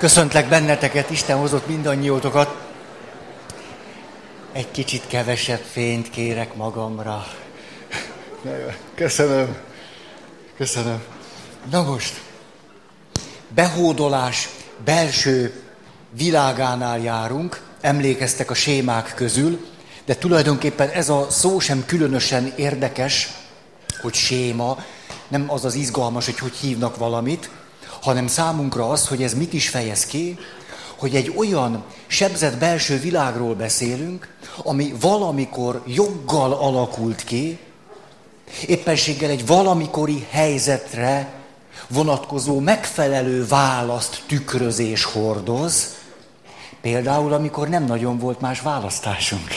Köszöntlek benneteket, Isten hozott mindannyiótokat. Egy kicsit kevesebb fényt kérek magamra. Köszönöm. Köszönöm. Na most, behódolás belső világánál járunk, emlékeztek a sémák közül, de tulajdonképpen ez a szó sem különösen érdekes, hogy séma, nem az az izgalmas, hogy hogy hívnak valamit, hanem számunkra az, hogy ez mit is fejez ki, hogy egy olyan sebzett belső világról beszélünk, ami valamikor joggal alakult ki, éppenséggel egy valamikori helyzetre vonatkozó megfelelő választ tükrözés hordoz, például amikor nem nagyon volt más választásunk.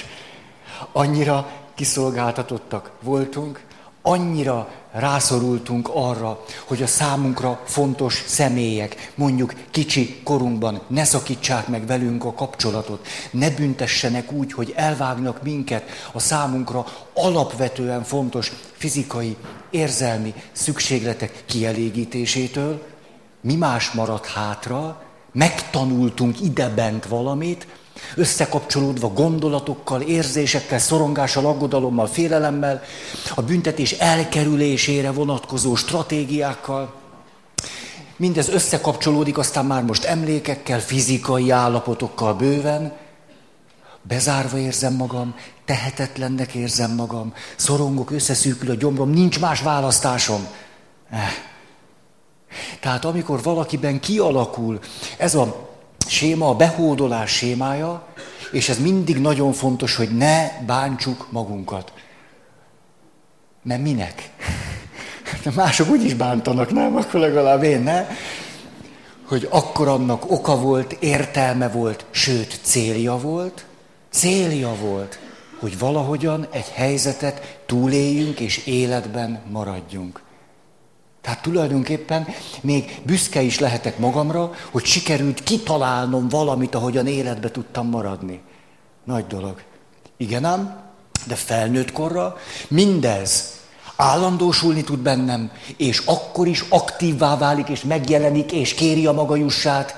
Annyira kiszolgáltatottak voltunk, annyira rászorultunk arra, hogy a számunkra fontos személyek, mondjuk kicsi korunkban ne szakítsák meg velünk a kapcsolatot, ne büntessenek úgy, hogy elvágnak minket a számunkra alapvetően fontos fizikai, érzelmi szükségletek kielégítésétől. Mi más maradt hátra? Megtanultunk idebent valamit, összekapcsolódva gondolatokkal, érzésekkel, szorongással, aggodalommal, félelemmel, a büntetés elkerülésére vonatkozó stratégiákkal. Mindez összekapcsolódik aztán már most emlékekkel, fizikai állapotokkal bőven. Bezárva érzem magam, tehetetlennek érzem magam, szorongok, összeszűkül a gyomrom, nincs más választásom. Eh. Tehát amikor valakiben kialakul ez a séma, a behódolás sémája, és ez mindig nagyon fontos, hogy ne bántsuk magunkat. Mert minek? De mások úgy is bántanak, nem? Akkor legalább én, ne? Hogy akkor annak oka volt, értelme volt, sőt célja volt. Célja volt, hogy valahogyan egy helyzetet túléljünk és életben maradjunk. Tehát tulajdonképpen még büszke is lehetek magamra, hogy sikerült kitalálnom valamit, ahogyan életbe tudtam maradni. Nagy dolog. Igen ám, de felnőtt korra mindez állandósulni tud bennem, és akkor is aktívvá válik, és megjelenik, és kéri a maga jussát,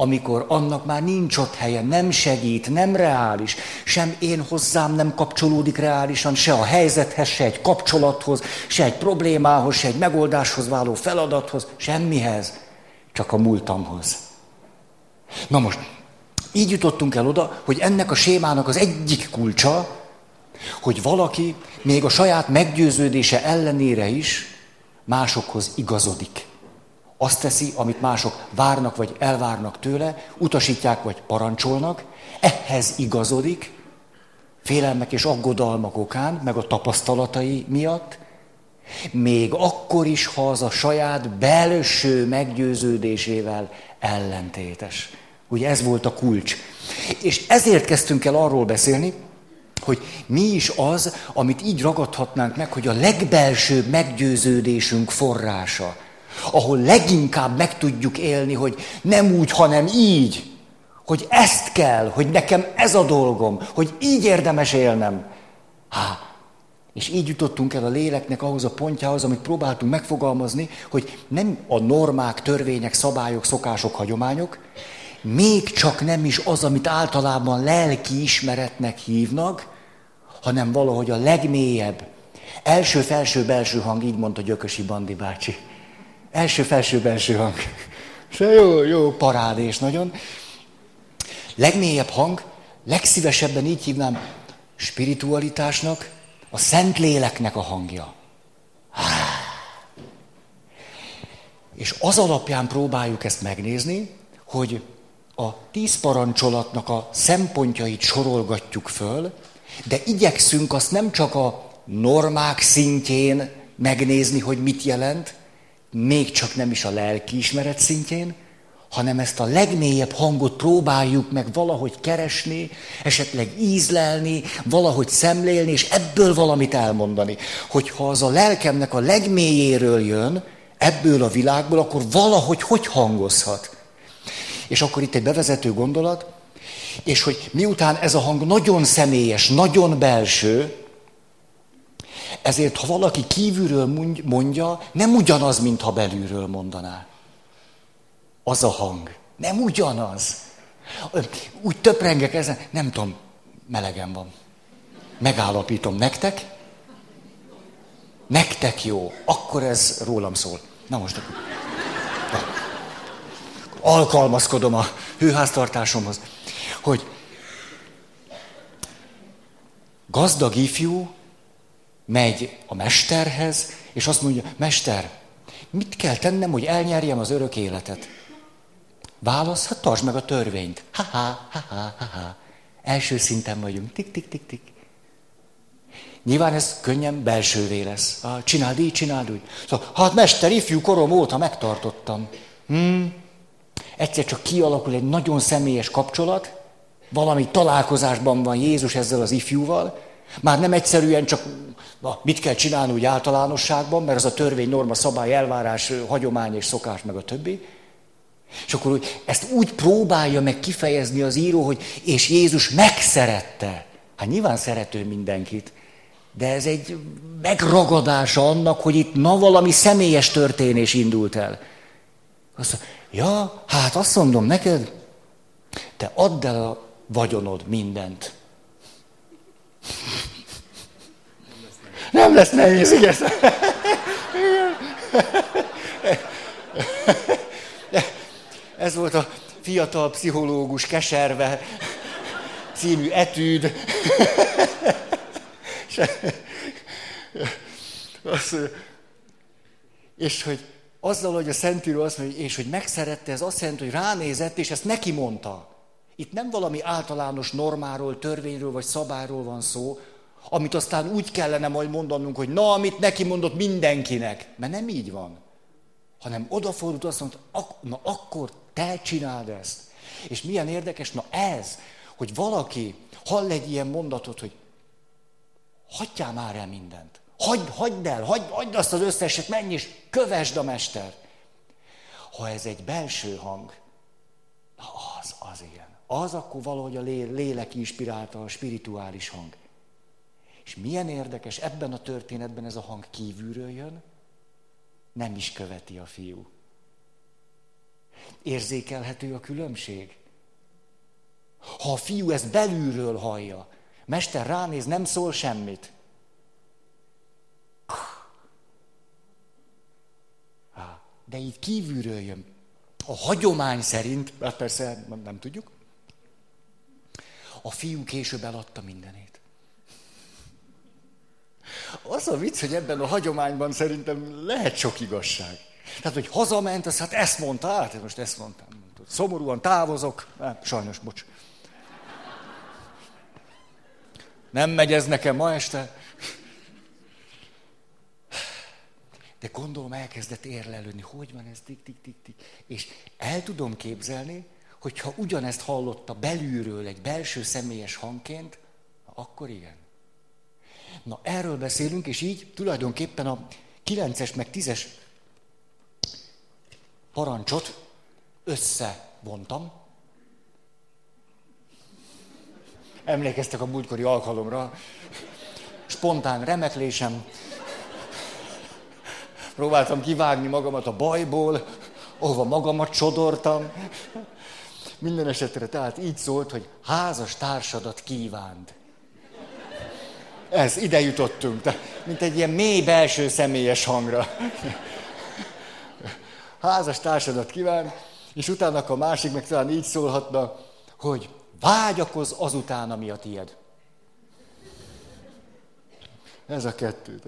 amikor annak már nincs ott helye, nem segít, nem reális, sem én hozzám nem kapcsolódik reálisan, se a helyzethez, se egy kapcsolathoz, se egy problémához, se egy megoldáshoz váló feladathoz, semmihez, csak a múltamhoz. Na most, így jutottunk el oda, hogy ennek a sémának az egyik kulcsa, hogy valaki még a saját meggyőződése ellenére is másokhoz igazodik. Azt teszi, amit mások várnak vagy elvárnak tőle, utasítják vagy parancsolnak, ehhez igazodik, félelmek és aggodalmak okán, meg a tapasztalatai miatt, még akkor is, ha az a saját belső meggyőződésével ellentétes. Ugye ez volt a kulcs. És ezért kezdtünk el arról beszélni, hogy mi is az, amit így ragadhatnánk meg, hogy a legbelsőbb meggyőződésünk forrása ahol leginkább meg tudjuk élni, hogy nem úgy, hanem így, hogy ezt kell, hogy nekem ez a dolgom, hogy így érdemes élnem. Há, és így jutottunk el a léleknek ahhoz a pontjához, amit próbáltunk megfogalmazni, hogy nem a normák, törvények, szabályok, szokások, hagyományok, még csak nem is az, amit általában lelki ismeretnek hívnak, hanem valahogy a legmélyebb, első-felső-belső hang, így mondta Gyökösi Bandi bácsi. Első-felső-belső hang. Se jó, jó parádés nagyon. Legmélyebb hang, legszívesebben így hívnám spiritualitásnak, a Szent Léleknek a hangja. És az alapján próbáljuk ezt megnézni, hogy a tíz parancsolatnak a szempontjait sorolgatjuk föl, de igyekszünk azt nem csak a normák szintjén megnézni, hogy mit jelent, még csak nem is a lelkiismeret szintjén, hanem ezt a legmélyebb hangot próbáljuk meg valahogy keresni, esetleg ízlelni, valahogy szemlélni, és ebből valamit elmondani. Hogyha az a lelkemnek a legmélyéről jön, ebből a világból, akkor valahogy hogy hangozhat. És akkor itt egy bevezető gondolat, és hogy miután ez a hang nagyon személyes, nagyon belső, ezért, ha valaki kívülről mondja, nem ugyanaz, mintha belülről mondaná. Az a hang. Nem ugyanaz. Úgy töprengek ezen, nem tudom, melegen van. Megállapítom nektek. Nektek jó, akkor ez rólam szól. Na most akkor. Alkalmazkodom a hőháztartásomhoz, hogy gazdag ifjú megy a mesterhez, és azt mondja, mester, mit kell tennem, hogy elnyerjem az örök életet? Válasz, hát tartsd meg a törvényt. Ha-ha, ha-ha, ha-ha. Első szinten vagyunk. Tik, tik, tik, tik. Nyilván ez könnyen belsővé lesz. Ah, csináld így, csináld úgy. Szóval, hát mester, ifjú korom óta megtartottam. Hmm. Egyszer csak kialakul egy nagyon személyes kapcsolat, valami találkozásban van Jézus ezzel az ifjúval, már nem egyszerűen csak na, mit kell csinálni úgy általánosságban, mert az a törvény, norma, szabály, elvárás, hagyomány és szokás, meg a többi. És akkor úgy, ezt úgy próbálja meg kifejezni az író, hogy és Jézus megszerette. Hát nyilván szerető mindenkit, de ez egy megragadása annak, hogy itt na valami személyes történés indult el. Azt mondja, ja, hát azt mondom neked, te add el a vagyonod mindent. Nem lesz nehéz, igen. Ez volt a fiatal pszichológus keserve című etűd. és hogy azzal, hogy a Szentíró azt mondja, és hogy megszerette, ez azt jelenti, hogy ránézett, és ezt neki mondta. Itt nem valami általános normáról, törvényről vagy szabályról van szó, amit aztán úgy kellene majd mondanunk, hogy na, amit neki mondott mindenkinek. Mert nem így van. Hanem odafordult azt mondta, ak- na akkor te csináld ezt. És milyen érdekes, na ez, hogy valaki hall egy ilyen mondatot, hogy hagyjál már el mindent. Hagyd, hagyd el, hagyd, hagyd azt az összeset, menj és kövesd a mester. Ha ez egy belső hang, na az, akkor valahogy a lélek inspirálta, a spirituális hang. És milyen érdekes, ebben a történetben ez a hang kívülről jön, nem is követi a fiú. Érzékelhető a különbség? Ha a fiú ezt belülről hallja, mester ránéz, nem szól semmit. De így kívülről jön. A hagyomány szerint, hát persze nem tudjuk, a fiú később eladta mindenét. Az a vicc, hogy ebben a hagyományban szerintem lehet sok igazság. Tehát, hogy hazament, az hát ezt mondta, hát most ezt mondtam. Szomorúan távozok, hát, sajnos, bocs. Nem megy ez nekem ma este. De gondolom elkezdett érlelődni, hogy van ez, tik, tik, tik, tik. És el tudom képzelni, hogyha ugyanezt hallotta belülről egy belső személyes hangként, akkor igen. Na erről beszélünk, és így tulajdonképpen a 9-es meg 10-es parancsot összevontam. Emlékeztek a múltkori alkalomra, spontán remeklésem, próbáltam kivágni magamat a bajból, ahova magamat sodortam. Minden esetre tehát így szólt, hogy házas társadat kívánt. Ez, ide jutottunk, de, mint egy ilyen mély belső személyes hangra. Házas társadat kíván, és utána a másik meg talán így szólhatna, hogy vágyakoz azután, ami a tied. Ez a kettő.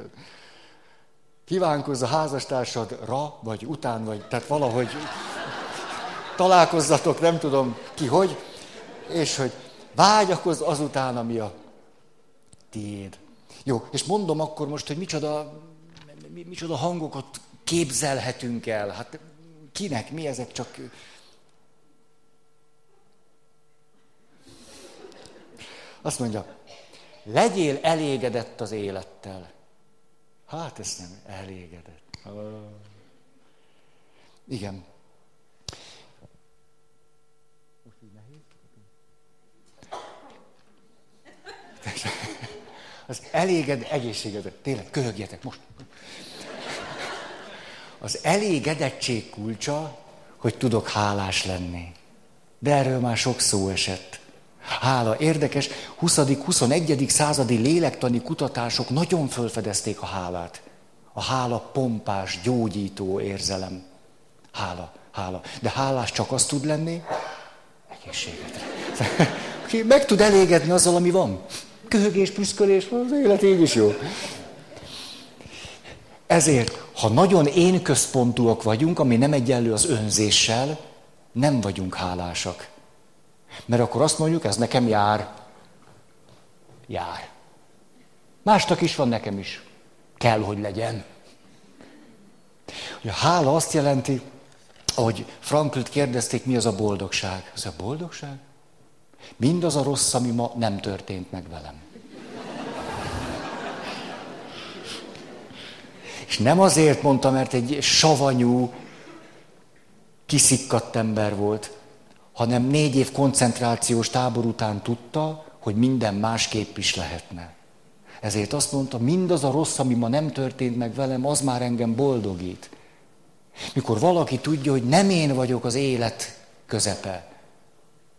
Kívánkozz a házastársadra, vagy után, vagy tehát valahogy találkozzatok, nem tudom ki hogy, és hogy vágyakozz azután, ami a tiéd. Jó, és mondom akkor most, hogy micsoda, micsoda hangokat képzelhetünk el. Hát kinek, mi ezek csak... Azt mondja, legyél elégedett az élettel. Hát ezt nem, elégedett. Igen, Az eléged, egészségedre. Tényleg, köhögjetek most. Az elégedettség kulcsa, hogy tudok hálás lenni. De erről már sok szó esett. Hála, érdekes, 20.-21. századi lélektani kutatások nagyon fölfedezték a hálát. A hála pompás, gyógyító érzelem. Hála, hála. De hálás csak az tud lenni, egészséget. Ki meg tud elégedni azzal, ami van. Köhögés, prüszkölés, az élet így is jó. Ezért, ha nagyon én központúak vagyunk, ami nem egyenlő az önzéssel, nem vagyunk hálásak. Mert akkor azt mondjuk, ez nekem jár. Jár. Másnak is van, nekem is. Kell, hogy legyen. A hála azt jelenti, ahogy Franklit kérdezték, mi az a boldogság. Az a boldogság? Mindaz a rossz, ami ma nem történt meg velem. És nem azért mondta, mert egy savanyú, kiszikkadt ember volt, hanem négy év koncentrációs tábor után tudta, hogy minden másképp is lehetne. Ezért azt mondta, mindaz a rossz, ami ma nem történt meg velem, az már engem boldogít. Mikor valaki tudja, hogy nem én vagyok az élet közepe,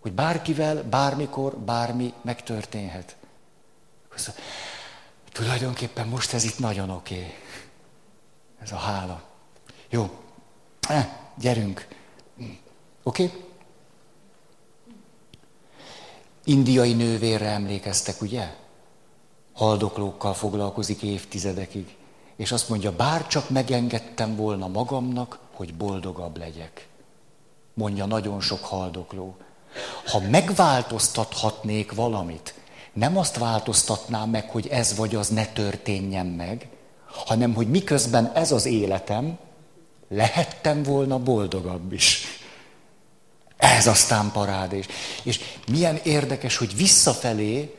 hogy bárkivel, bármikor, bármi megtörténhet. Tulajdonképpen most ez itt nagyon oké. Okay. Ez a hála. Jó. Eh, gyerünk. Oké? Okay? Indiai nővérre emlékeztek, ugye? Haldoklókkal foglalkozik évtizedekig. És azt mondja, bár csak megengedtem volna magamnak, hogy boldogabb legyek. Mondja nagyon sok haldokló. Ha megváltoztathatnék valamit, nem azt változtatnám meg, hogy ez vagy az ne történjen meg, hanem hogy miközben ez az életem, lehettem volna boldogabb is. Ez aztán parádés. És milyen érdekes, hogy visszafelé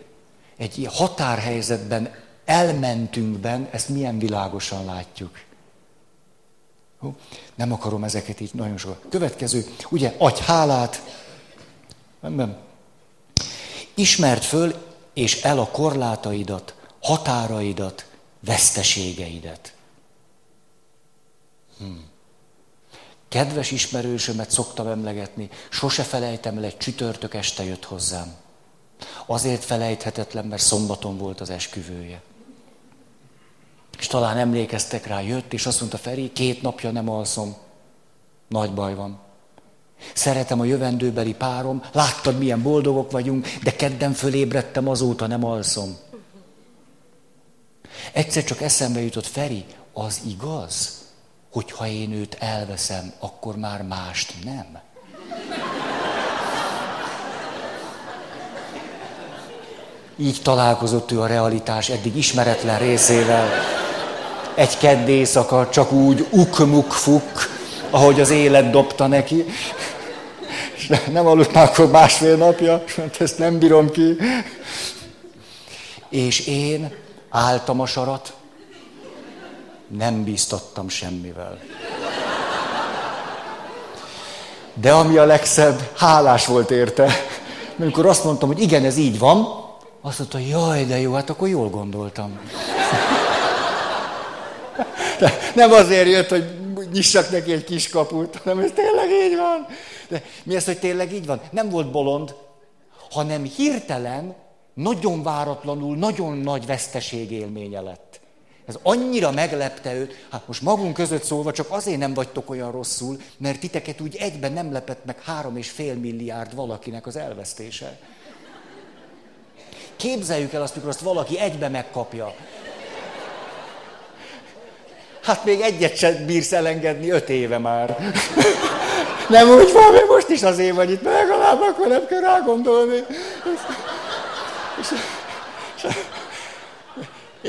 egy határhelyzetben, elmentünkben, ezt milyen világosan látjuk. Nem akarom ezeket így nagyon sokat. Következő, ugye, adj hálát. Nem. Ismert föl és el a korlátaidat, határaidat, veszteségeidet. Hmm. Kedves ismerősömet szoktam emlegetni, sose felejtem el, egy csütörtök este jött hozzám. Azért felejthetetlen, mert szombaton volt az esküvője. És talán emlékeztek rá, jött, és azt mondta, Feri, két napja nem alszom. Nagy baj van. Szeretem a jövendőbeli párom, láttad, milyen boldogok vagyunk, de kedden fölébredtem, azóta nem alszom. Egyszer csak eszembe jutott, Feri, az igaz, hogy ha én őt elveszem, akkor már mást nem. Így találkozott ő a realitás eddig ismeretlen részével. Egy kedd éjszaka csak úgy ukmuk-fuk, ahogy az élet dobta neki. És nem aludt már akkor másfél napja, mert ezt nem bírom ki. És én álltam a sarat, nem bíztattam semmivel. De ami a legszebb, hálás volt érte. Amikor azt mondtam, hogy igen, ez így van, azt mondta, jaj, de jó, hát akkor jól gondoltam. De nem azért jött, hogy nyissak neki egy kis kaput, hanem ez tényleg így van. De mi ez, hogy tényleg így van? Nem volt bolond, hanem hirtelen, nagyon váratlanul, nagyon nagy veszteség élménye lett. Ez annyira meglepte őt, hát most magunk között szólva csak azért nem vagytok olyan rosszul, mert titeket úgy egyben nem lepett meg három és fél milliárd valakinek az elvesztése. Képzeljük el azt, mikor azt valaki egybe megkapja. Hát még egyet sem bírsz elengedni öt éve már. Nem úgy van, mert most is azért vagy itt, legalább akkor nem kell rá gondolni. És, és, és,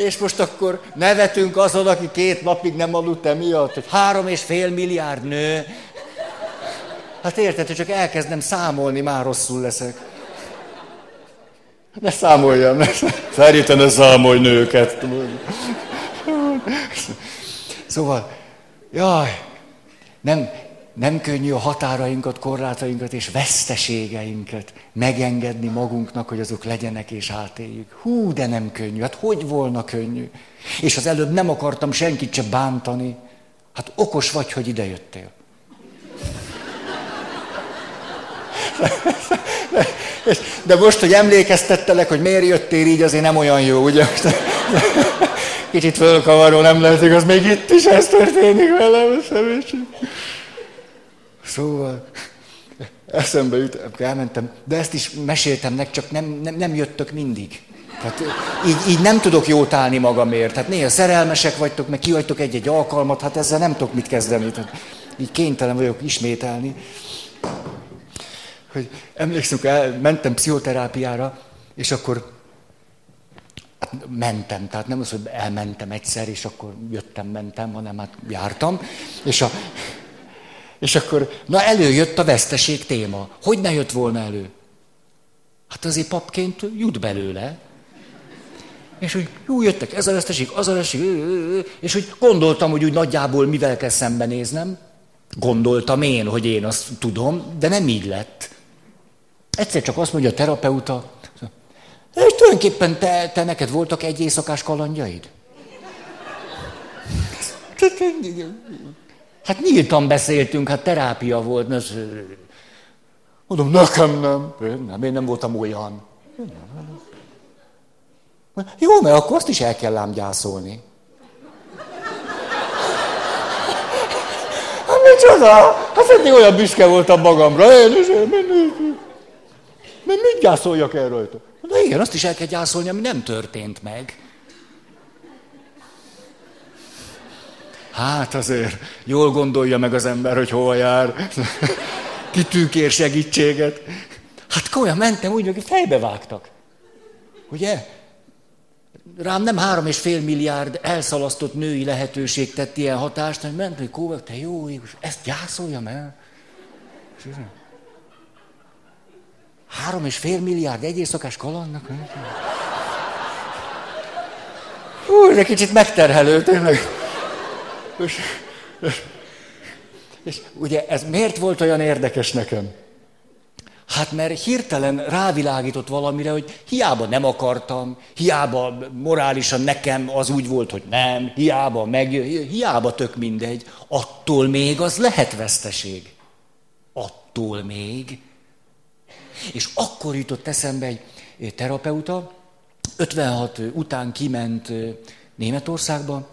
és most akkor nevetünk azon, aki két napig nem aludt emiatt, hogy három és fél milliárd nő. Hát érted, hogy csak elkezdem számolni, már rosszul leszek. Ne számoljam, ne. Szerintem ne számolj nőket. Szóval, jaj, nem, nem könnyű a határainkat, korlátainkat és veszteségeinket megengedni magunknak, hogy azok legyenek és átéljük. Hú, de nem könnyű. Hát hogy volna könnyű? És az előbb nem akartam senkit se bántani. Hát okos vagy, hogy idejöttél. De most, hogy emlékeztettelek, hogy miért jöttél így, azért nem olyan jó, ugye? Kicsit fölkavaró, nem lehet igaz, még itt is ez történik velem, Szóval, eszembe jut, elmentem, de ezt is meséltem nek, csak nem, nem, nem jöttök mindig. Tehát így, így nem tudok jót állni magamért. Tehát néha szerelmesek vagytok, meg kihagytok egy-egy alkalmat, hát ezzel nem tudok mit kezdeni. Tehát így kénytelen vagyok ismételni. Hogy emlékszem, el, mentem pszichoterápiára, és akkor hát mentem, tehát nem az, hogy elmentem egyszer, és akkor jöttem, mentem, hanem hát jártam, és, a, és akkor, na előjött a veszteség téma. Hogy ne jött volna elő? Hát azért papként jut belőle. És hogy jó, jöttek ez a veszteség, az a veszteség, és hogy gondoltam, hogy úgy nagyjából mivel kell szembenéznem. Gondoltam én, hogy én azt tudom, de nem így lett. Egyszer csak azt mondja a terapeuta, és tulajdonképpen te, te neked voltak egy éjszakás kalandjaid? Hát nyíltan beszéltünk, hát terápia volt. Mondom, nekem nem. Én nem, én nem voltam olyan. Jó, mert akkor azt is el kell ám gyászolni. Hát micsoda? Hát eddig olyan büszke voltam magamra. Én is, én, én, én. Mert mit gyászoljak el rajta? De igen, azt is el kell gyászolni, ami nem történt meg. Hát azért jól gondolja meg az ember, hogy hol jár. Kitűkér segítséget. Hát komolyan mentem úgy, hogy fejbe vágtak. Ugye? Rám nem három és fél milliárd elszalasztott női lehetőség tett ilyen hatást, hogy ment, hogy kóvak, te jó ég, ezt gyászoljam el. Három és fél milliárd egy éjszakás kalandnak? Hú, de kicsit megterhelő, tényleg. És, és ugye ez miért volt olyan érdekes nekem? Hát mert hirtelen rávilágított valamire, hogy hiába nem akartam, hiába morálisan nekem az úgy volt, hogy nem, hiába meg, hiába tök mindegy, attól még az lehet veszteség. Attól még. És akkor jutott eszembe egy terapeuta, 56 után kiment Németországba,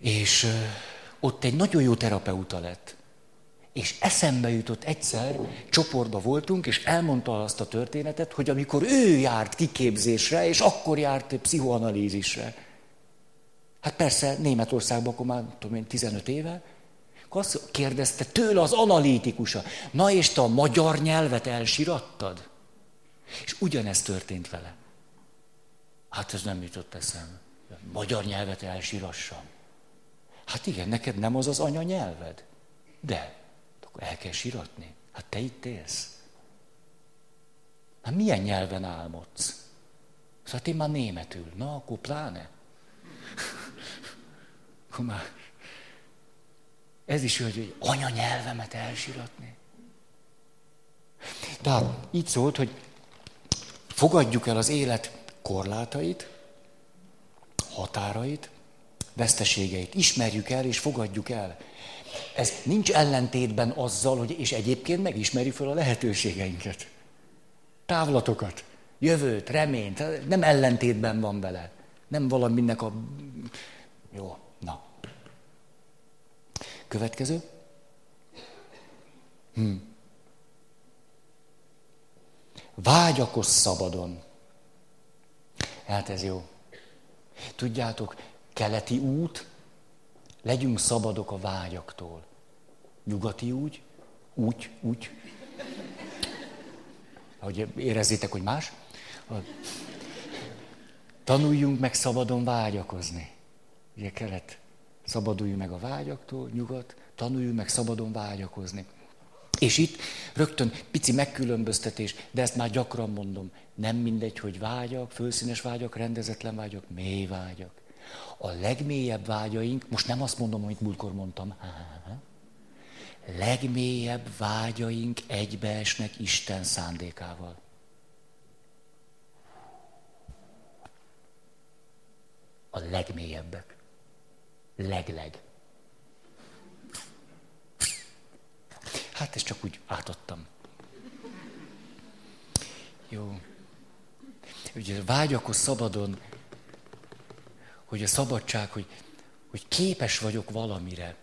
és ott egy nagyon jó terapeuta lett. És eszembe jutott egyszer, csoportba voltunk, és elmondta azt a történetet, hogy amikor ő járt kiképzésre, és akkor járt pszichoanalízisre. Hát persze Németországban akkor már tudom én, 15 éve, azt kérdezte tőle az analítikusa, na és te a magyar nyelvet elsirattad? És ugyanezt történt vele. Hát ez nem jutott eszembe. Magyar nyelvet elsirassam. Hát igen, neked nem az az anyanyelved. De, akkor el kell siratni. Hát te itt élsz. Hát milyen nyelven álmodsz? Szóval én már németül. Na, akkor pláne. akkor már ez is hogy, hogy anyanyelvemet elsiratni. Tehát így szólt, hogy fogadjuk el az élet korlátait, határait, veszteségeit. Ismerjük el és fogadjuk el. Ez nincs ellentétben azzal, hogy és egyébként megismeri fel a lehetőségeinket. Távlatokat, jövőt, reményt, nem ellentétben van vele. Nem valaminek a... Jó. Következő. Hm. Vágyakos szabadon. Hát ez jó. Tudjátok, keleti út, legyünk szabadok a vágyaktól. Nyugati úgy, úgy, úgy. Hogy érezzétek, hogy más. Tanuljunk meg szabadon vágyakozni. Ugye kelet, szabaduljunk meg a vágyaktól, nyugat, tanuljunk meg szabadon vágyakozni. És itt rögtön pici megkülönböztetés, de ezt már gyakran mondom. Nem mindegy, hogy vágyak, fölszínes vágyak, rendezetlen vágyak, mély vágyak. A legmélyebb vágyaink, most nem azt mondom, amit múltkor mondtam, legmélyebb vágyaink egybeesnek Isten szándékával. A legmélyebbek. Legleg. Hát ezt csak úgy átadtam. Jó. Ugye vágyakos szabadon, hogy a szabadság, hogy, hogy képes vagyok valamire,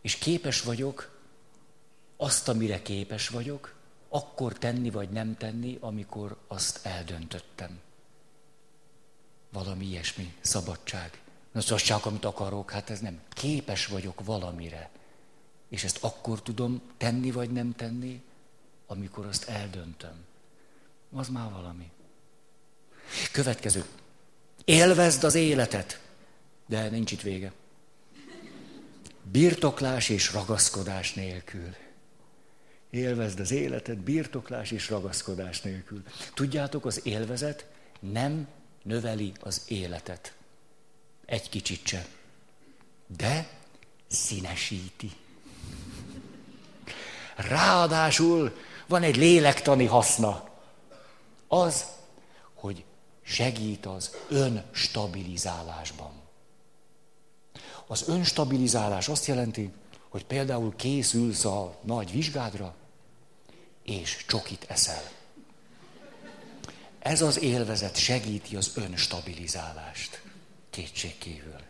és képes vagyok azt, amire képes vagyok, akkor tenni vagy nem tenni, amikor azt eldöntöttem. Valami ilyesmi, szabadság. Na, szóval csak amit akarok, hát ez nem. Képes vagyok valamire. És ezt akkor tudom tenni vagy nem tenni, amikor azt eldöntöm. Az már valami. Következő. Élvezd az életet. De nincs itt vége. Birtoklás és ragaszkodás nélkül. Élvezd az életet birtoklás és ragaszkodás nélkül. Tudjátok, az élvezet nem növeli az életet. Egy kicsit se. De színesíti. Ráadásul van egy lélektani haszna. Az, hogy segít az önstabilizálásban. Az önstabilizálás azt jelenti, hogy például készülsz a nagy vizsgádra, és csokit eszel. Ez az élvezet segíti az önstabilizálást. Kétségkívül.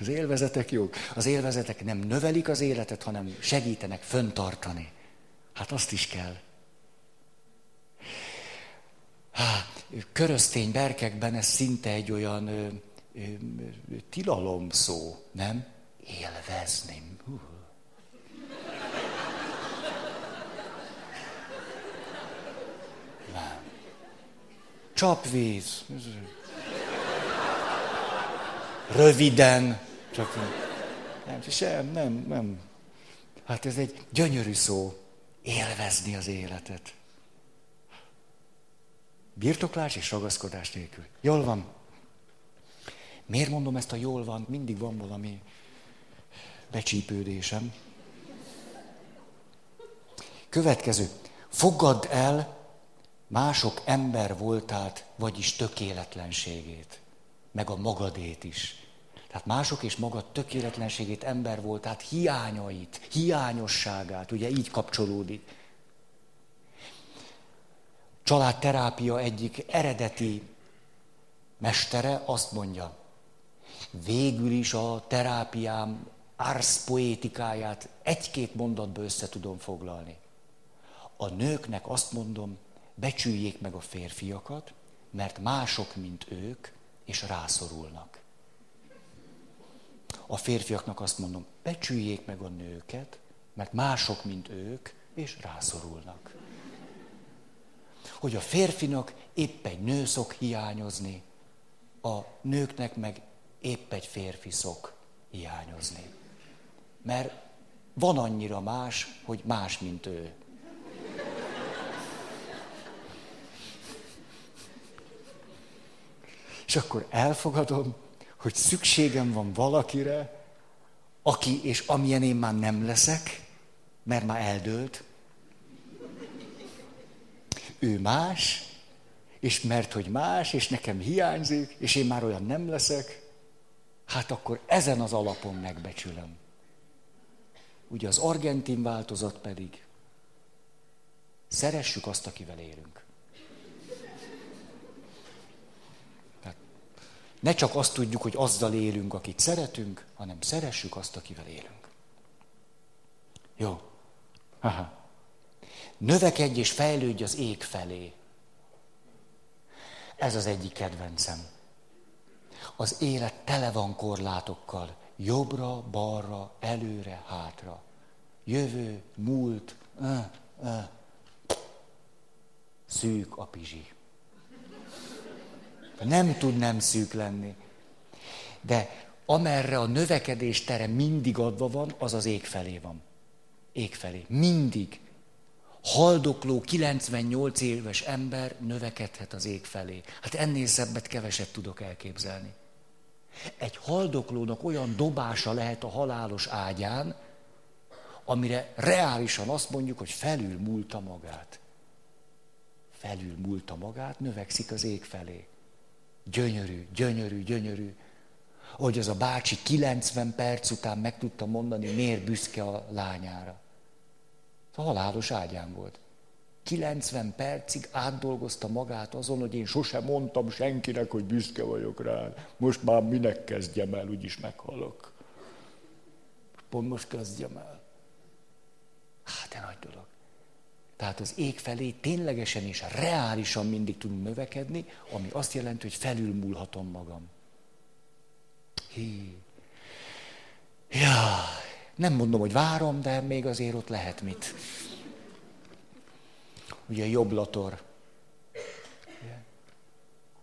Az élvezetek jók. Az élvezetek nem növelik az életet, hanem segítenek föntartani. Hát azt is kell. Há, köröztény berkekben ez szinte egy olyan ö, ö, tilalom szó, nem? Élvezni. Hú. Nem. Csapvíz. Röviden. Csak nem, sem, nem, nem. Hát ez egy gyönyörű szó. Élvezni az életet. Birtoklás és ragaszkodás nélkül. Jól van. Miért mondom ezt a jól van? Mindig van valami becsípődésem. Következő. Fogadd el mások ember voltát, vagyis tökéletlenségét, meg a magadét is. Tehát mások és magad tökéletlenségét, ember voltát, hiányait, hiányosságát, ugye így kapcsolódik. Családterápia egyik eredeti mestere azt mondja, végül is a terápiám poétikáját egy-két mondatba össze tudom foglalni. A nőknek azt mondom, becsüljék meg a férfiakat, mert mások, mint ők, és rászorulnak. A férfiaknak azt mondom, becsüljék meg a nőket, mert mások, mint ők, és rászorulnak. Hogy a férfinak épp egy nő szok hiányozni, a nőknek meg épp egy férfi szok hiányozni. Mert van annyira más, hogy más, mint ő. És akkor elfogadom, hogy szükségem van valakire, aki és amilyen én már nem leszek, mert már eldőlt. Ő más, és mert hogy más, és nekem hiányzik, és én már olyan nem leszek, hát akkor ezen az alapon megbecsülöm. Ugye az argentin változat pedig, szeressük azt, akivel élünk. Ne csak azt tudjuk, hogy azzal élünk, akit szeretünk, hanem szeressük azt, akivel élünk. Jó. Aha. Növekedj és fejlődj az ég felé. Ez az egyik kedvencem. Az élet tele van korlátokkal. Jobbra, balra, előre, hátra. Jövő, múlt, ö, ö. szűk a pizsi. Nem tud nem szűk lenni. De amerre a növekedés tere mindig adva van, az az ég felé van. Ég felé. Mindig. Haldokló 98 éves ember növekedhet az ég felé. Hát ennél szebbet keveset tudok elképzelni. Egy haldoklónak olyan dobása lehet a halálos ágyán, amire reálisan azt mondjuk, hogy felül múlta magát. Felül múlta magát, növekszik az ég felé. Gyönyörű, gyönyörű, gyönyörű. Hogy az a bácsi 90 perc után meg tudta mondani, miért büszke a lányára. A halálos ágyán volt. 90 percig átdolgozta magát azon, hogy én sosem mondtam senkinek, hogy büszke vagyok rá. Most már minek kezdjem el, úgyis meghalok. Pont most kezdjem el. Hát, de nagy dolog. Tehát az ég felé ténylegesen és reálisan mindig tudunk növekedni, ami azt jelenti, hogy felülmúlhatom magam. Hí. Ja, nem mondom, hogy várom, de még azért ott lehet mit. Ugye jobb lator.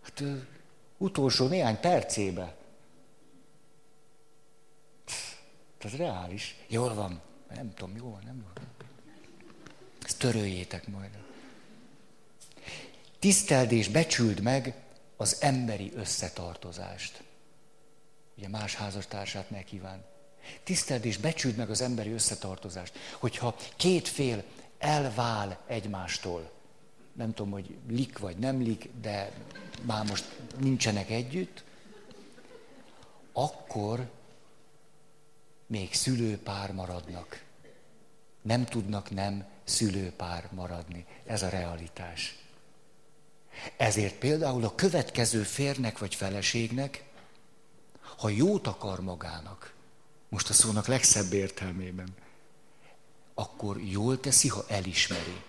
Hát utolsó néhány percébe. Ez reális. Jól van. Nem tudom, jó van, nem jó. Ezt töröljétek majd. Tiszteld és becsüld meg az emberi összetartozást. Ugye más házastársát ne kíván. Tiszteld és becsüld meg az emberi összetartozást. Hogyha két fél elvál egymástól, nem tudom, hogy lik vagy nem lik, de már most nincsenek együtt, akkor még szülőpár maradnak. Nem tudnak nem szülőpár maradni. Ez a realitás. Ezért például a következő férnek vagy feleségnek, ha jót akar magának, most a szónak legszebb értelmében, akkor jól teszi, ha elismeri,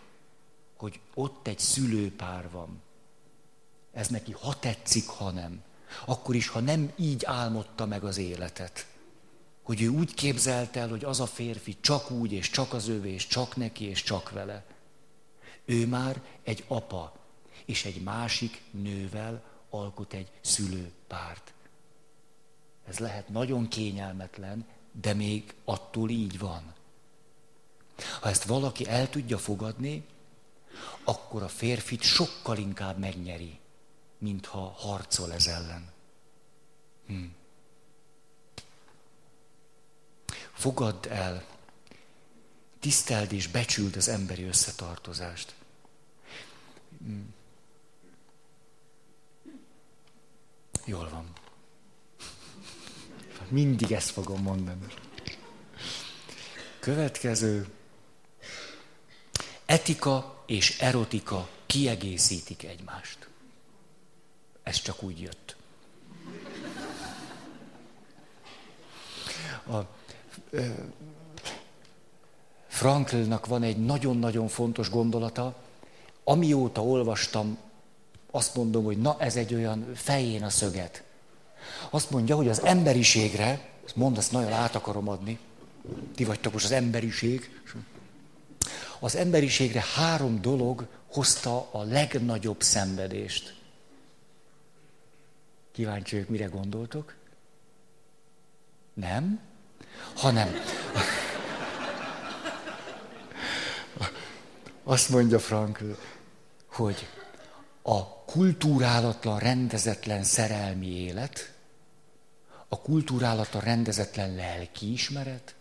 hogy ott egy szülőpár van. Ez neki ha tetszik, ha nem. Akkor is, ha nem így álmodta meg az életet. Hogy ő úgy képzelt el, hogy az a férfi csak úgy, és csak az övé, és csak neki, és csak vele. Ő már egy apa, és egy másik nővel alkot egy szülőpárt. Ez lehet nagyon kényelmetlen, de még attól így van. Ha ezt valaki el tudja fogadni, akkor a férfit sokkal inkább megnyeri, mintha harcol ez ellen. Hm. Fogadd el, tiszteld és becsüld az emberi összetartozást. Hm. Jól van. Mindig ezt fogom mondani. Következő. Etika és erotika kiegészítik egymást. Ez csak úgy jött. A, Franklnak van egy nagyon-nagyon fontos gondolata, amióta olvastam, azt mondom, hogy na ez egy olyan fején a szöget. Azt mondja, hogy az emberiségre, mondd, ezt nagyon át akarom adni, ti vagytok most az emberiség, az emberiségre három dolog hozta a legnagyobb szenvedést. Kíváncsi vagyok, mire gondoltok? Nem? Hanem. Azt mondja Frank, hogy a kultúrálatlan, rendezetlen szerelmi élet, a kultúrálatlan, rendezetlen lelkiismeret,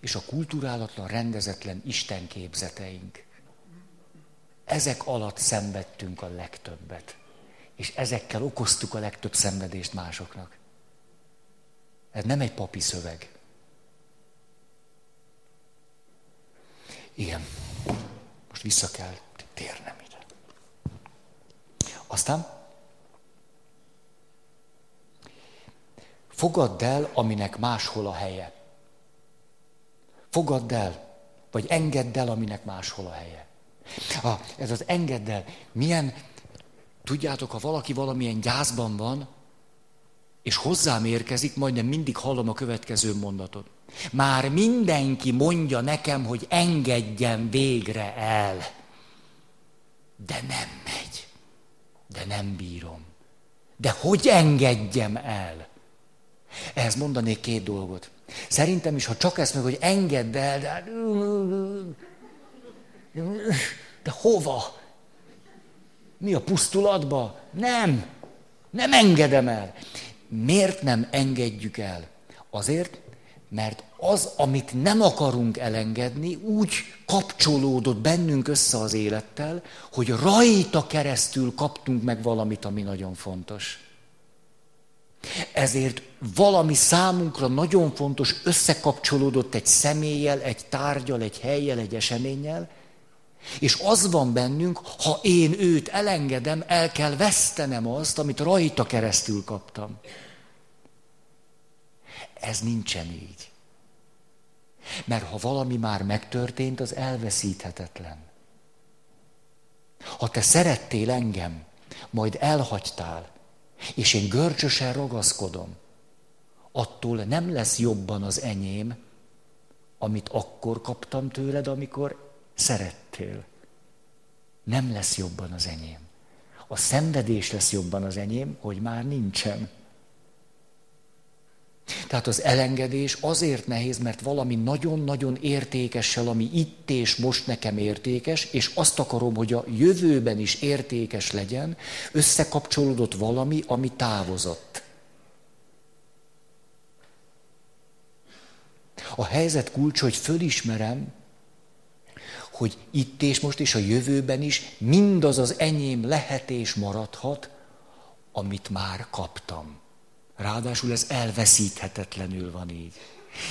és a kulturálatlan, rendezetlen istenképzeteink. Ezek alatt szenvedtünk a legtöbbet. És ezekkel okoztuk a legtöbb szenvedést másoknak. Ez nem egy papi szöveg. Igen. Most vissza kell térnem ide. Aztán fogadd el, aminek máshol a helye. Fogadd el, vagy engedd el, aminek máshol a helye. Ah, ez az engedd el. Milyen, tudjátok, ha valaki valamilyen gyászban van, és hozzám érkezik, majdnem mindig hallom a következő mondatot. Már mindenki mondja nekem, hogy engedjem végre el. De nem megy. De nem bírom. De hogy engedjem el? Ehhez mondanék két dolgot. Szerintem is, ha csak ezt meg, hogy engedd el, de, de hova? Mi a pusztulatba? Nem, nem engedem el. Miért nem engedjük el? Azért, mert az, amit nem akarunk elengedni, úgy kapcsolódott bennünk össze az élettel, hogy rajta keresztül kaptunk meg valamit, ami nagyon fontos. Ezért valami számunkra nagyon fontos összekapcsolódott egy személlyel, egy tárgyal, egy helyjel, egy eseménnyel, És az van bennünk, ha én őt elengedem, el kell vesztenem azt, amit rajta keresztül kaptam. Ez nincsen így. Mert ha valami már megtörtént, az elveszíthetetlen. Ha te szerettél engem, majd elhagytál, és én görcsösen ragaszkodom, attól nem lesz jobban az enyém, amit akkor kaptam tőled, amikor szerettél. Nem lesz jobban az enyém. A szenvedés lesz jobban az enyém, hogy már nincsen. Tehát az elengedés azért nehéz, mert valami nagyon-nagyon értékessel, ami itt és most nekem értékes, és azt akarom, hogy a jövőben is értékes legyen, összekapcsolódott valami, ami távozott. A helyzet kulcs, hogy fölismerem, hogy itt és most és a jövőben is mindaz az enyém lehet és maradhat, amit már kaptam. Ráadásul ez elveszíthetetlenül van így.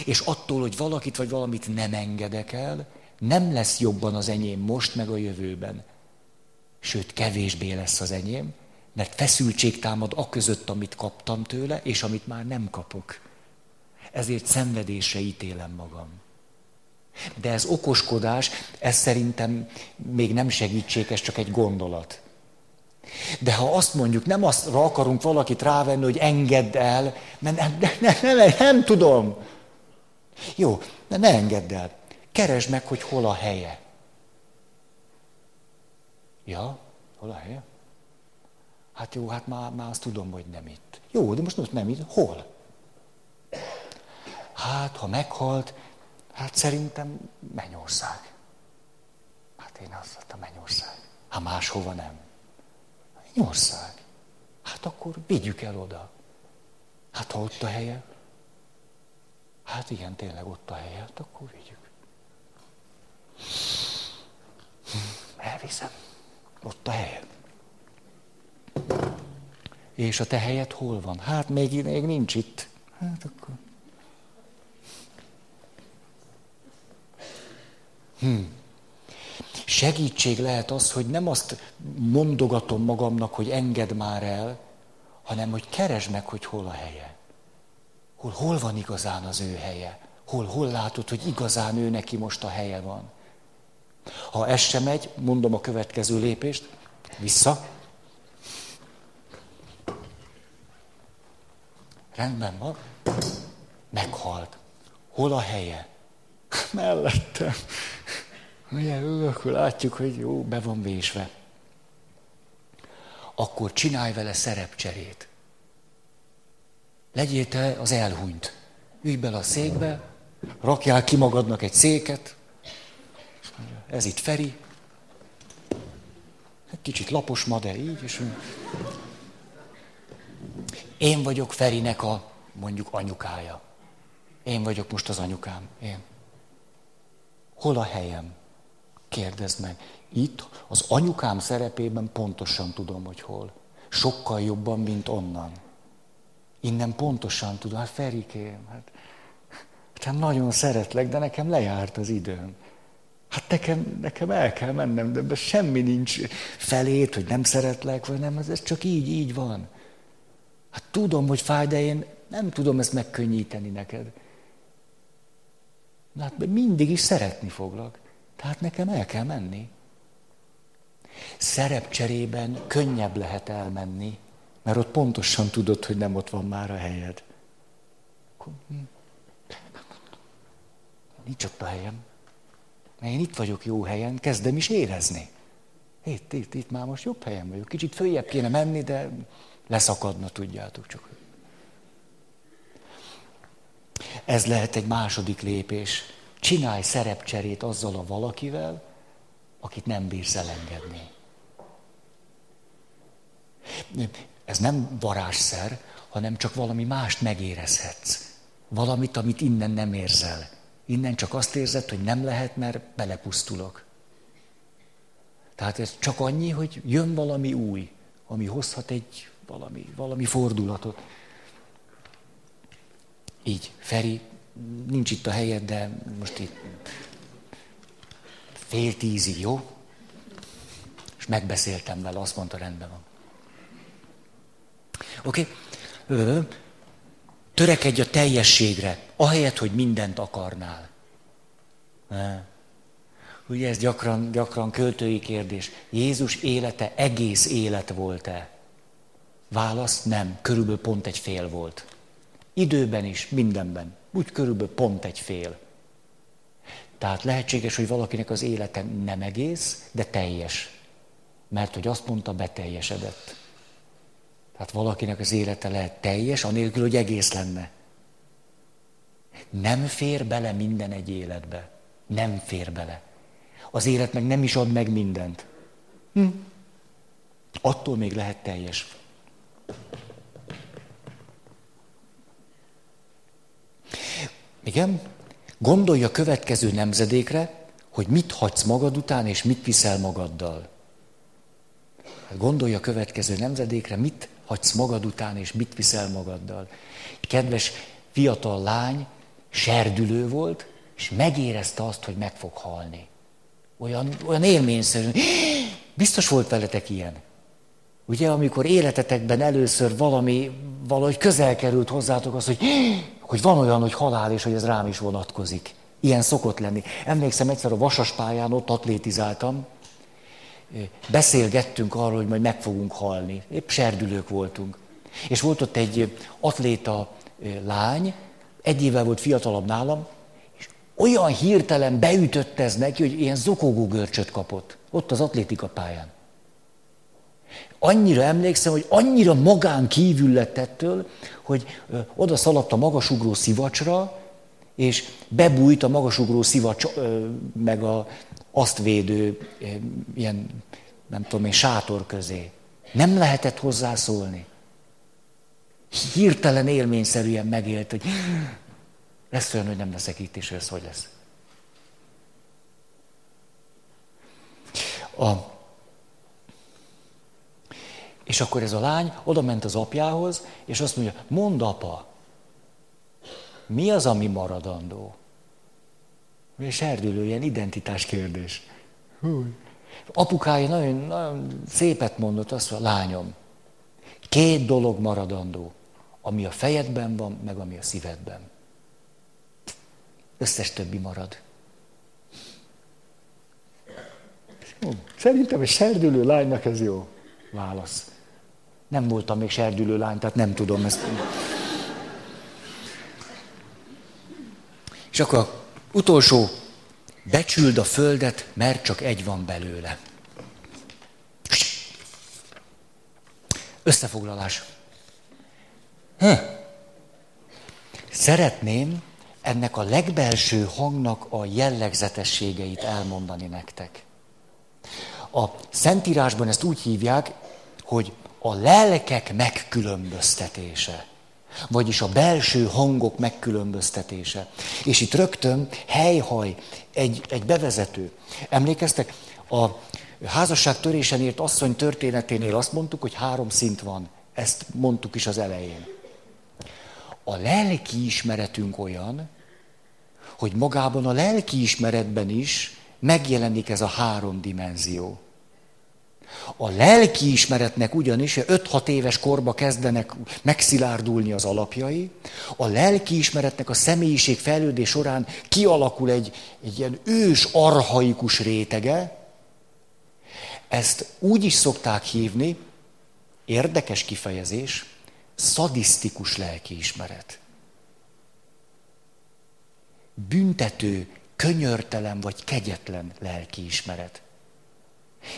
És attól, hogy valakit vagy valamit nem engedek el, nem lesz jobban az enyém most, meg a jövőben. Sőt, kevésbé lesz az enyém, mert feszültség támad a között, amit kaptam tőle, és amit már nem kapok. Ezért szenvedésre ítélem magam. De ez okoskodás, ez szerintem még nem segítséges, csak egy gondolat. De ha azt mondjuk, nem azt akarunk valakit rávenni, hogy engedd el, mert nem, nem, nem, nem, nem tudom. Jó, de ne engedd el. Keresd meg, hogy hol a helye. Ja, hol a helye? Hát jó, hát már, már azt tudom, hogy nem itt. Jó, de most nem itt. Hol? Hát, ha meghalt, hát szerintem Mennyország. Hát én azt mondtam, Mennyország. Hát máshova nem. Mennyország. Hát akkor vigyük el oda. Hát ha ott a helye, hát igen, tényleg ott a helye, hát akkor vigyük. Elviszem. Ott a helye. És a te helyed hol van? Hát még, még nincs itt. Hát akkor. Hmm. Segítség lehet az, hogy nem azt mondogatom magamnak, hogy engedd már el, hanem hogy keresd meg, hogy hol a helye. Hol, hol van igazán az ő helye. Hol, hol látod, hogy igazán ő neki most a helye van. Ha ez sem megy, mondom a következő lépést, vissza. Rendben van. Meghalt. Hol a helye? Mellettem. Ugye, akkor látjuk, hogy jó, be van vésve. Akkor csinálj vele szerepcserét. Legyél te az elhunyt. Ülj bele a székbe, rakjál ki magadnak egy széket. Ez itt Feri. Egy kicsit lapos ma, de így. És én vagyok Ferinek a mondjuk anyukája. Én vagyok most az anyukám. Én. Hol a helyem? Kérdezd meg. Itt az anyukám szerepében pontosan tudom, hogy hol. Sokkal jobban, mint onnan. Innen pontosan tudom. Hát Ferikém, hát, hát nagyon szeretlek, de nekem lejárt az időm. Hát nekem, nekem el kell mennem, de ebben semmi nincs felét, hogy nem szeretlek, vagy nem, ez csak így, így van. Hát tudom, hogy fáj, de én nem tudom ezt megkönnyíteni neked. Hát mindig is szeretni foglak. Tehát nekem el kell menni. Szerepcserében könnyebb lehet elmenni, mert ott pontosan tudod, hogy nem ott van már a helyed. Nincs ott a helyem. Mert én itt vagyok jó helyen, kezdem is érezni. Itt, itt, itt már most jobb helyen vagyok. Kicsit följebb kéne menni, de leszakadna, tudjátok csak. Ez lehet egy második lépés csinálj szerepcserét azzal a valakivel, akit nem bírsz elengedni. Ez nem varázsszer, hanem csak valami mást megérezhetsz. Valamit, amit innen nem érzel. Innen csak azt érzed, hogy nem lehet, mert belepusztulok. Tehát ez csak annyi, hogy jön valami új, ami hozhat egy valami, valami fordulatot. Így, Feri, nincs itt a helyed, de most itt fél tízig, jó? Megbeszéltem vele, azt mondta, rendben van. Oké? Okay? Törekedj a teljességre, ahelyett, hogy mindent akarnál. Ugye ez gyakran, gyakran költői kérdés. Jézus élete egész élet volt-e? Válasz nem, körülbelül pont egy fél volt. Időben is, mindenben. Úgy körülbelül pont egy fél. Tehát lehetséges, hogy valakinek az élete nem egész, de teljes. Mert hogy azt mondta, beteljesedett. Tehát valakinek az élete lehet teljes, anélkül, hogy egész lenne. Nem fér bele minden egy életbe. Nem fér bele. Az élet meg nem is ad meg mindent. Hm. Attól még lehet teljes. Igen? Gondolj a következő nemzedékre, hogy mit hagysz magad után, és mit viszel magaddal. Hát gondolj a következő nemzedékre, mit hagysz magad után, és mit viszel magaddal. Kedves fiatal lány serdülő volt, és megérezte azt, hogy meg fog halni. Olyan, olyan élményszerű. Biztos volt veletek ilyen. Ugye, amikor életetekben először valami, valahogy közel került hozzátok az, hogy, hogy van olyan, hogy halál, és hogy ez rám is vonatkozik. Ilyen szokott lenni. Emlékszem egyszer a vasaspályán ott atlétizáltam, beszélgettünk arról, hogy majd meg fogunk halni. Épp serdülők voltunk. És volt ott egy atléta lány, egy évvel volt fiatalabb nálam, és olyan hirtelen beütött ez neki, hogy ilyen zokogó görcsöt kapott. Ott az atlétika pályán. Annyira emlékszem, hogy annyira magán kívül lett ettől, hogy oda szaladt a magasugró szivacsra, és bebújt a magasugró szivacs, meg a azt védő ilyen, nem tudom én, sátor közé. Nem lehetett hozzászólni. Hirtelen élményszerűen megélt, hogy lesz olyan, hogy nem leszek itt, és ez hogy lesz. A, és akkor ez a lány oda ment az apjához, és azt mondja, mondd apa, mi az, ami maradandó? És erdülő, ilyen identitás kérdés. Apukája nagyon, nagyon szépet mondott, azt mondja, lányom, két dolog maradandó, ami a fejedben van, meg ami a szívedben. Összes többi marad. Szerintem egy serdülő lánynak ez jó válasz. Nem voltam még serdülő lány, tehát nem tudom ezt. És akkor Utolsó, becsüld a földet, mert csak egy van belőle. Összefoglalás. Hm. Szeretném ennek a legbelső hangnak a jellegzetességeit elmondani nektek. A Szentírásban ezt úgy hívják, hogy a lelkek megkülönböztetése vagyis a belső hangok megkülönböztetése. És itt rögtön helyhaj, egy, egy bevezető. Emlékeztek, a házasság törésen írt asszony történeténél azt mondtuk, hogy három szint van. Ezt mondtuk is az elején. A lelki ismeretünk olyan, hogy magában a lelki ismeretben is megjelenik ez a három dimenzió. A lelki ismeretnek ugyanis 5-6 éves korba kezdenek megszilárdulni az alapjai, a lelki ismeretnek a személyiség fejlődés során kialakul egy, egy ilyen ős, arhaikus rétege, ezt úgy is szokták hívni, érdekes kifejezés, szadisztikus lelkiismeret. Büntető, könyörtelen vagy kegyetlen lelkiismeret.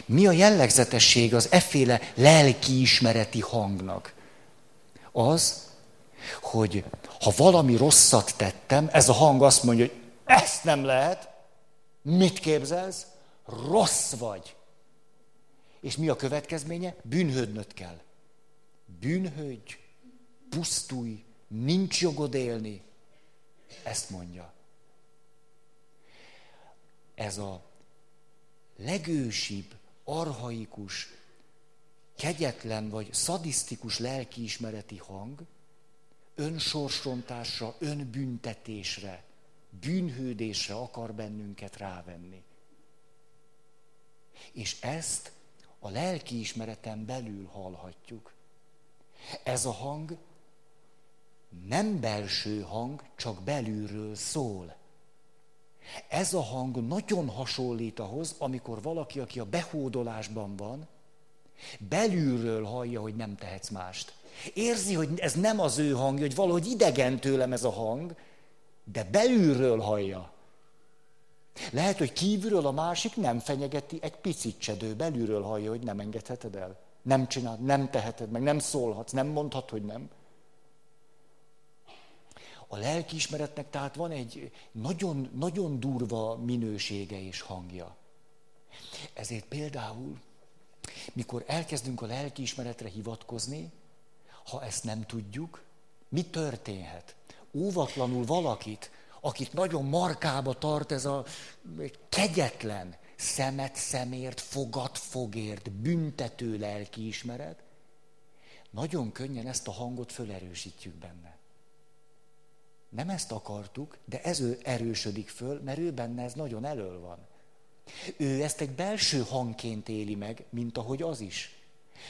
Mi a jellegzetesség az efféle lelkiismereti hangnak? Az, hogy ha valami rosszat tettem, ez a hang azt mondja, hogy ezt nem lehet, mit képzelsz? Rossz vagy. És mi a következménye? Bűnhődnöd kell. Bűnhődj, pusztulj, nincs jogod élni. Ezt mondja. Ez a legősibb, arhaikus, kegyetlen vagy szadisztikus lelkiismereti hang önsorsrontásra, önbüntetésre, bűnhődésre akar bennünket rávenni. És ezt a lelki ismereten belül hallhatjuk. Ez a hang nem belső hang, csak belülről szól. Ez a hang nagyon hasonlít ahhoz, amikor valaki, aki a behódolásban van, belülről hallja, hogy nem tehetsz mást. Érzi, hogy ez nem az ő hangja, hogy valahogy idegen tőlem ez a hang, de belülről hallja. Lehet, hogy kívülről a másik nem fenyegeti, egy picit csedő, belülről hallja, hogy nem engedheted el. Nem csinálod, nem teheted meg, nem szólhatsz, nem mondhat, hogy nem. A lelkiismeretnek tehát van egy nagyon, nagyon durva minősége és hangja. Ezért például, mikor elkezdünk a lelkiismeretre hivatkozni, ha ezt nem tudjuk, mi történhet? Óvatlanul valakit, akit nagyon markába tart ez a kegyetlen, szemet szemért, fogat fogért, büntető lelkiismeret, nagyon könnyen ezt a hangot fölerősítjük benne. Nem ezt akartuk, de ez ő erősödik föl, mert ő benne ez nagyon elől van. Ő ezt egy belső hangként éli meg, mint ahogy az is.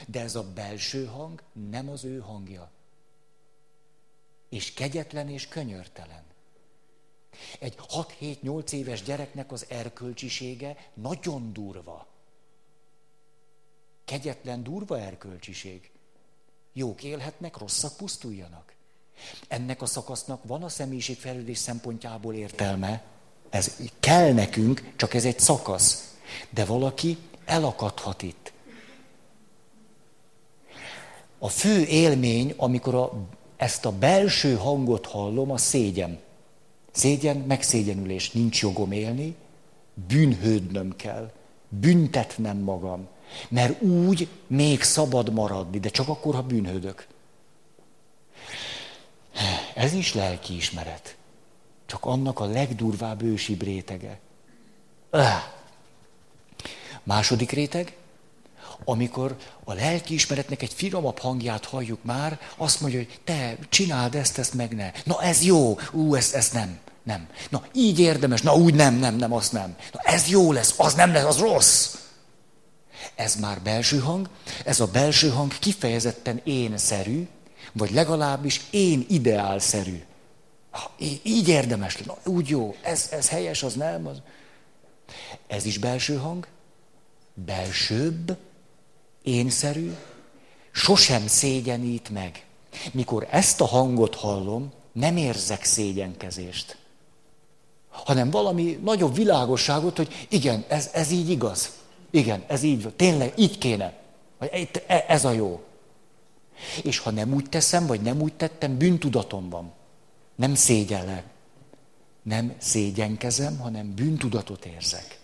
De ez a belső hang nem az ő hangja. És kegyetlen és könyörtelen. Egy 6-7-8 éves gyereknek az erkölcsisége nagyon durva. Kegyetlen, durva erkölcsiség. Jók élhetnek, rosszak pusztuljanak. Ennek a szakasznak van a személyiségfejlődés szempontjából értelme, ez kell nekünk, csak ez egy szakasz. De valaki elakadhat itt. A fő élmény, amikor a, ezt a belső hangot hallom, a szégyen. Szégyen, megszégyenülés. Nincs jogom élni, bűnhődnöm kell, büntetnem magam. Mert úgy még szabad maradni, de csak akkor, ha bűnhődök. Ez is lelkiismeret. Csak annak a legdurvább ősibb rétege. Öh. Második réteg, amikor a lelkiismeretnek egy finomabb hangját halljuk már, azt mondja, hogy te csináld ezt, ezt meg ne. Na ez jó, ú, ezt, ezt nem, nem. Na így érdemes, na úgy nem, nem, nem, azt nem. Na ez jó lesz, az nem lesz, az rossz. Ez már belső hang, ez a belső hang kifejezetten én-szerű, vagy legalábbis én ideálszerű. Így érdemes, na, úgy jó, ez, ez helyes, az nem. Az... Ez is belső hang, belsőbb, énszerű, sosem szégyenít meg. Mikor ezt a hangot hallom, nem érzek szégyenkezést, hanem valami nagyobb világosságot, hogy igen, ez, ez így igaz. Igen, ez így van. Tényleg, így kéne. E, ez a jó. És ha nem úgy teszem, vagy nem úgy tettem, bűntudatom van. Nem szégyellek. Nem szégyenkezem, hanem bűntudatot érzek.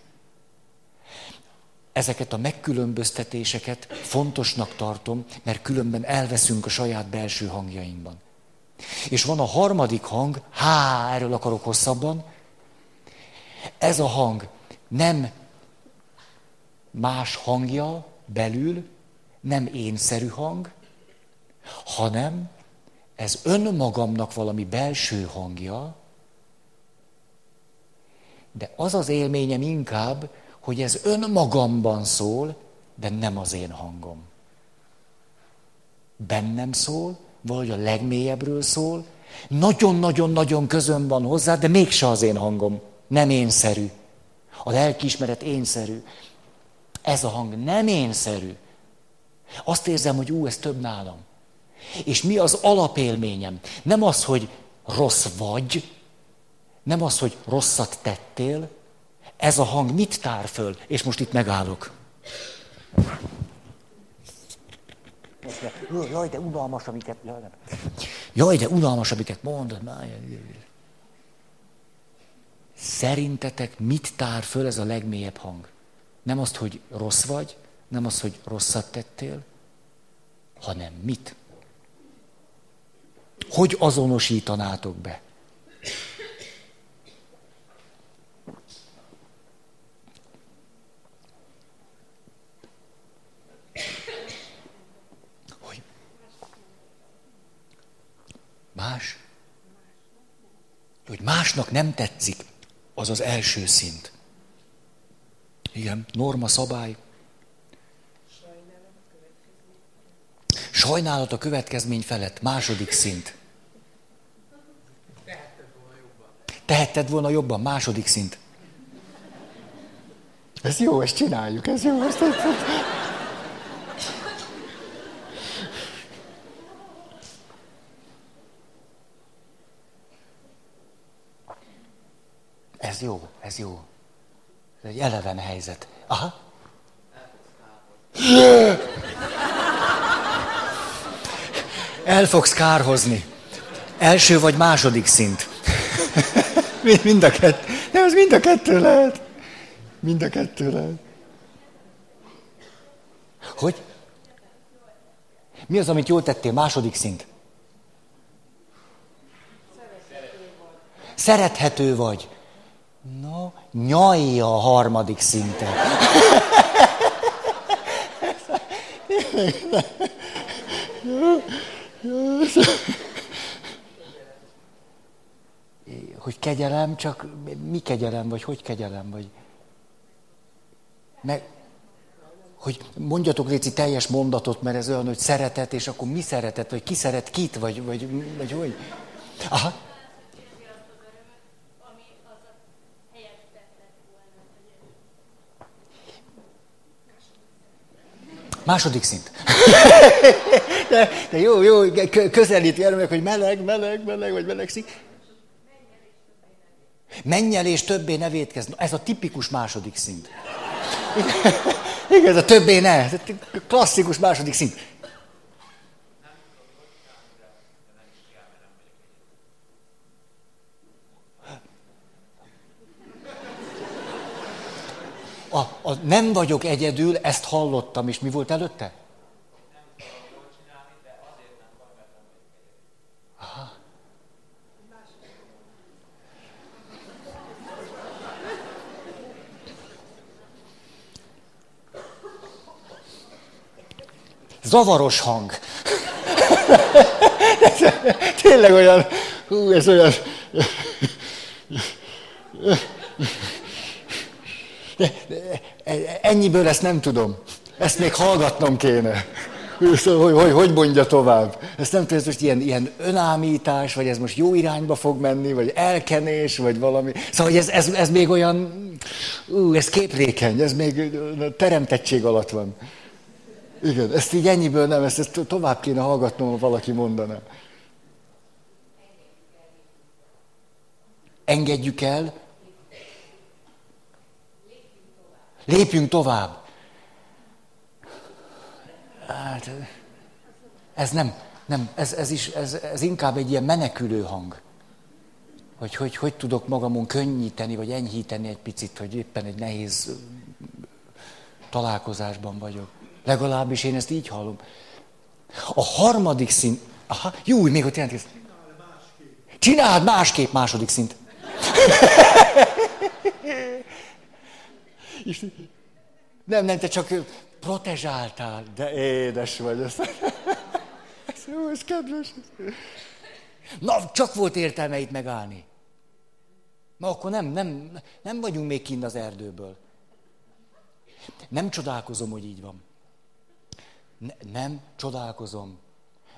Ezeket a megkülönböztetéseket fontosnak tartom, mert különben elveszünk a saját belső hangjainkban. És van a harmadik hang, há, erről akarok hosszabban. Ez a hang nem más hangja belül, nem énszerű hang, hanem ez önmagamnak valami belső hangja, de az az élményem inkább, hogy ez önmagamban szól, de nem az én hangom. Bennem szól, vagy a legmélyebbről szól, nagyon-nagyon-nagyon közön van hozzá, de mégse az én hangom. Nem énszerű. A lelkiismeret énszerű. Ez a hang nem énszerű. Azt érzem, hogy ú, ez több nálam. És mi az alapélményem? Nem az, hogy rossz vagy, nem az, hogy rosszat tettél, ez a hang mit tár föl? És most itt megállok. Jaj, de unalmas, amiket... Jaj, de unalmas, amiket mondod. Szerintetek mit tár föl ez a legmélyebb hang? Nem azt, hogy rossz vagy, nem azt, hogy rosszat tettél, hanem mit? Hogy azonosítanátok be? Hogy? Más? Hogy másnak nem tetszik, az az első szint. Igen, norma, szabály. Sajnálat a következmény felett. Második szint. Tehetted volna jobban. Második szint. Ez jó, ezt csináljuk, ez jó. Ezt, ezt, ezt. Ez jó, ez jó. Ez egy eleven helyzet. Aha. El fogsz kárhozni. Első vagy második szint. Mind a kettő. Nem, az mind a kettő lehet. Mind a kettő lehet. Hogy? Mi az, amit jól tettél? Második szint. Szerethető vagy. No, nyalja a harmadik szinten. Hogy kegyelem, csak mi kegyelem, vagy hogy kegyelem, vagy... Meg, hogy mondjatok Léci teljes mondatot, mert ez olyan, hogy szeretet, és akkor mi szeretet, vagy ki szeret kit, vagy, vagy, vagy hogy? Aha. Második szint. De, de jó, jó, közelít meg, hogy meleg, meleg, meleg, vagy melegszik. Mennyel és többé ne védkezz. Ez a tipikus második szint. Igen, ez a többé ne. Klasszikus második szint. A, a nem vagyok egyedül, ezt hallottam, és mi volt előtte? Zavaros hang. Tényleg olyan, hú, ez olyan... De, de, ennyiből ezt nem tudom. Ezt még hallgatnom kéne. Szóval, hogy, hogy, hogy mondja tovább? Ezt nem tudom, ez most ilyen, ilyen önámítás, vagy ez most jó irányba fog menni, vagy elkenés, vagy valami. Szóval ez, ez, ez még olyan, ú, ez képlékeny, ez még teremtettség alatt van. Igen, ezt így ennyiből nem, ezt, ezt tovább kéne hallgatnom, ha valaki mondaná. Engedjük el, Lépjünk tovább. Hát, ez nem, nem, ez, ez, is, ez, ez inkább egy ilyen menekülő hang. Hogy, hogy hogy tudok magamon könnyíteni, vagy enyhíteni egy picit, hogy éppen egy nehéz találkozásban vagyok. Legalábbis én ezt így hallom. A harmadik szint, aha, jó, még ott jelent, Csináld másképp második szint. Nem, nem, te csak protezsáltál, de édes vagy. Ez, jó, ez kedves. Na, csak volt értelme itt megállni. Na, akkor nem, nem, nem vagyunk még kint az erdőből. Nem csodálkozom, hogy így van. Ne, nem csodálkozom.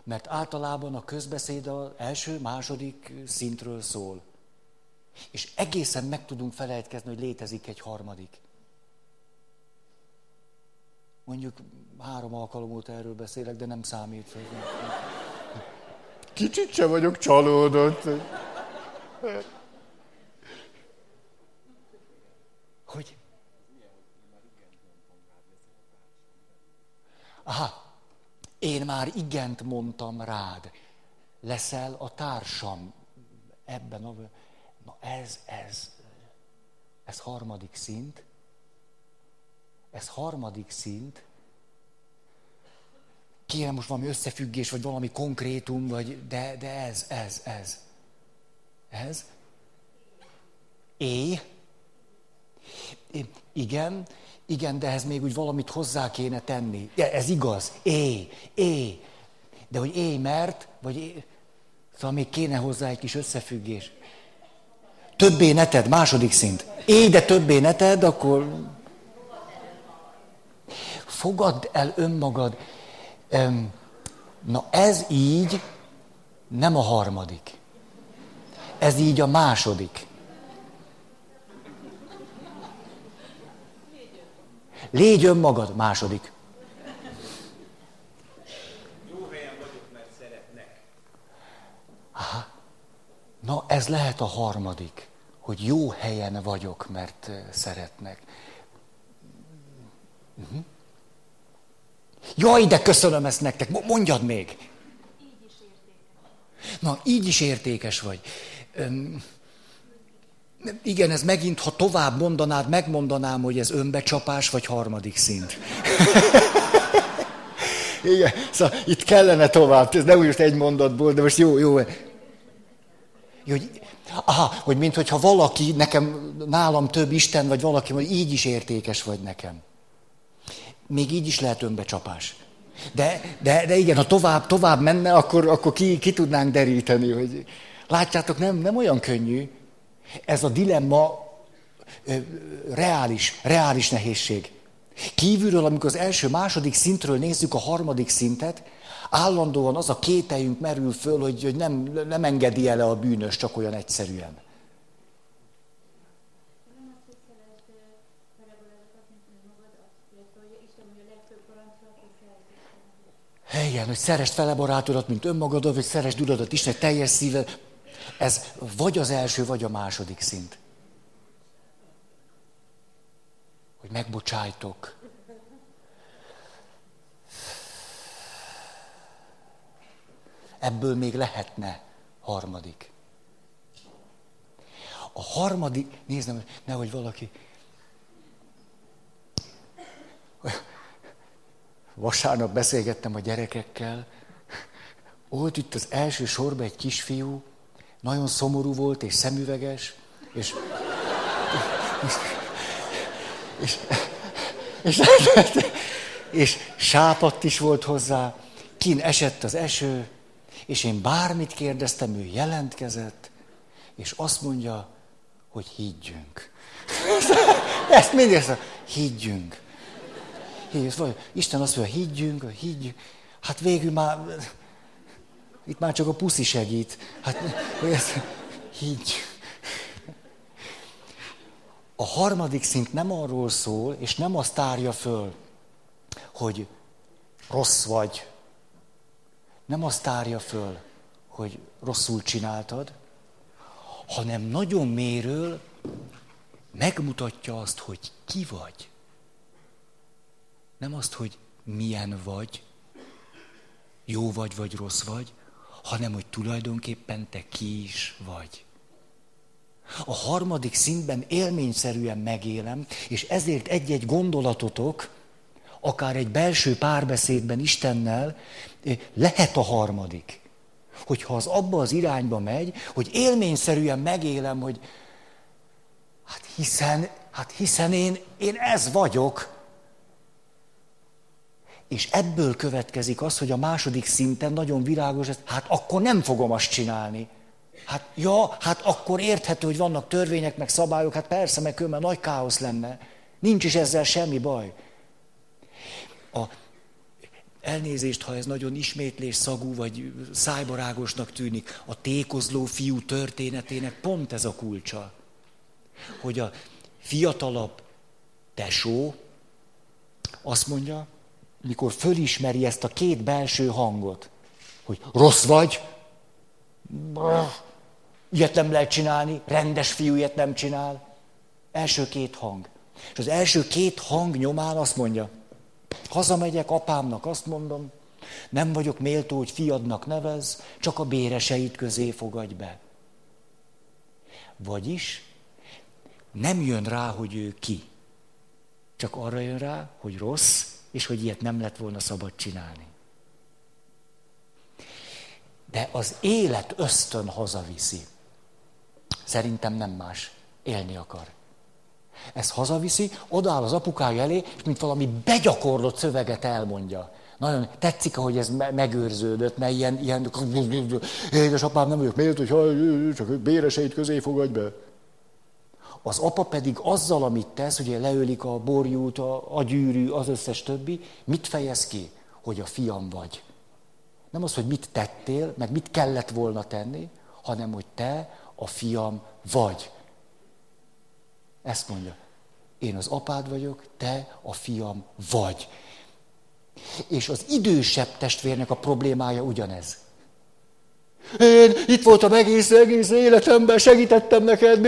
Mert általában a közbeszéd az első, második szintről szól. És egészen meg tudunk felejtkezni, hogy létezik egy harmadik. Mondjuk három alkalom óta erről beszélek, de nem számít. Kicsit sem vagyok csalódott. Hogy? Aha, én már igent mondtam rád. Leszel a társam ebben a... Na ez, ez, ez harmadik szint. Ez harmadik szint. Kéne most valami összefüggés, vagy valami konkrétum, vagy de, de ez, ez, ez. Ez. É. Igen, igen, de ehhez még úgy valamit hozzá kéne tenni. Ja, ez igaz. É, é. De hogy é, mert, vagy é. Szóval még kéne hozzá egy kis összefüggés. Többé neted, második szint. É, de többé neted, akkor fogadd el önmagad. Na ez így nem a harmadik. Ez így a második. Légy önmagad, második. Jó helyen vagyok, mert szeretnek. Aha. Na, ez lehet a harmadik, hogy jó helyen vagyok, mert szeretnek. Uh-huh. Jaj, de köszönöm ezt nektek, mondjad még. Így is értékes. Na, így is értékes vagy. Öm, igen, ez megint, ha tovább mondanád, megmondanám, hogy ez önbecsapás, vagy harmadik szint. Igen, szóval itt kellene tovább, ez nem úgy egy mondatból, de most jó, jó. Hogy, aha, hogy mint hogyha valaki, nekem, nálam több Isten, vagy valaki, hogy így is értékes vagy nekem. Még így is lehet önbecsapás. De, de, de igen, ha tovább, tovább menne, akkor, akkor ki, ki tudnánk deríteni, hogy látjátok, nem, nem olyan könnyű. Ez a dilemma reális, reális nehézség. Kívülről, amikor az első, második szintről nézzük a harmadik szintet, állandóan az a kételjünk merül föl, hogy, hogy nem, nem engedi el a bűnös csak olyan egyszerűen. Igen, hogy szeresd fele barátodat, mint önmagadat, vagy szeresd uradat Isten teljes szívvel. Ez vagy az első, vagy a második szint. Hogy megbocsájtok. Ebből még lehetne harmadik. A harmadik, nézd, nehogy valaki vasárnap beszélgettem a gyerekekkel, volt itt az első sorban egy kisfiú, nagyon szomorú volt és szemüveges, és, és, és, és, és sápadt is volt hozzá, kin esett az eső, és én bármit kérdeztem, ő jelentkezett, és azt mondja, hogy higgyünk. Ezt mindig ezt higgyünk. Vagy Isten azt mondja, higgyünk, higgyünk. Hát végül már, itt már csak a puszi segít. Hát, hogy ezt, higgyünk. A harmadik szint nem arról szól, és nem azt tárja föl, hogy rossz vagy. Nem azt tárja föl, hogy rosszul csináltad, hanem nagyon méről megmutatja azt, hogy ki vagy. Nem azt, hogy milyen vagy, jó vagy, vagy rossz vagy, hanem hogy tulajdonképpen te ki is vagy. A harmadik szintben élményszerűen megélem, és ezért egy-egy gondolatotok, akár egy belső párbeszédben Istennel, lehet a harmadik. Hogyha az abba az irányba megy, hogy élményszerűen megélem, hogy hát hiszen, hát hiszen én, én ez vagyok, és ebből következik az, hogy a második szinten nagyon világos, hát akkor nem fogom azt csinálni. Hát ja, hát akkor érthető, hogy vannak törvények, meg szabályok, hát persze, meg különben nagy káosz lenne. Nincs is ezzel semmi baj. A, elnézést, ha ez nagyon ismétlés szagú, vagy szájbarágosnak tűnik, a tékozló fiú történetének pont ez a kulcsa. Hogy a fiatalabb tesó azt mondja, mikor fölismeri ezt a két belső hangot, hogy rossz vagy, ilyet nem lehet csinálni, rendes fiú ilyet nem csinál. Első két hang. És az első két hang nyomán azt mondja, hazamegyek apámnak, azt mondom, nem vagyok méltó, hogy fiadnak nevez, csak a béreseit közé fogadj be. Vagyis nem jön rá, hogy ő ki. Csak arra jön rá, hogy rossz, és hogy ilyet nem lett volna szabad csinálni. De az élet ösztön hazaviszi. Szerintem nem más. Élni akar. Ez hazaviszi, odáll az apukája elé, és mint valami begyakorlott szöveget elmondja. Nagyon tetszik, ahogy ez megőrződött, mert ilyen, ilyen édesapám nem vagyok méltó, hogy csak béreseit közé fogadj be. Az apa pedig azzal, amit tesz, ugye leölik a borjút, a, a gyűrű, az összes többi, mit fejez ki? Hogy a fiam vagy. Nem az, hogy mit tettél, meg mit kellett volna tenni, hanem hogy te a fiam vagy. Ezt mondja. Én az apád vagyok, te a fiam vagy. És az idősebb testvérnek a problémája ugyanez. Én itt voltam egész, egész életemben, segítettem neked.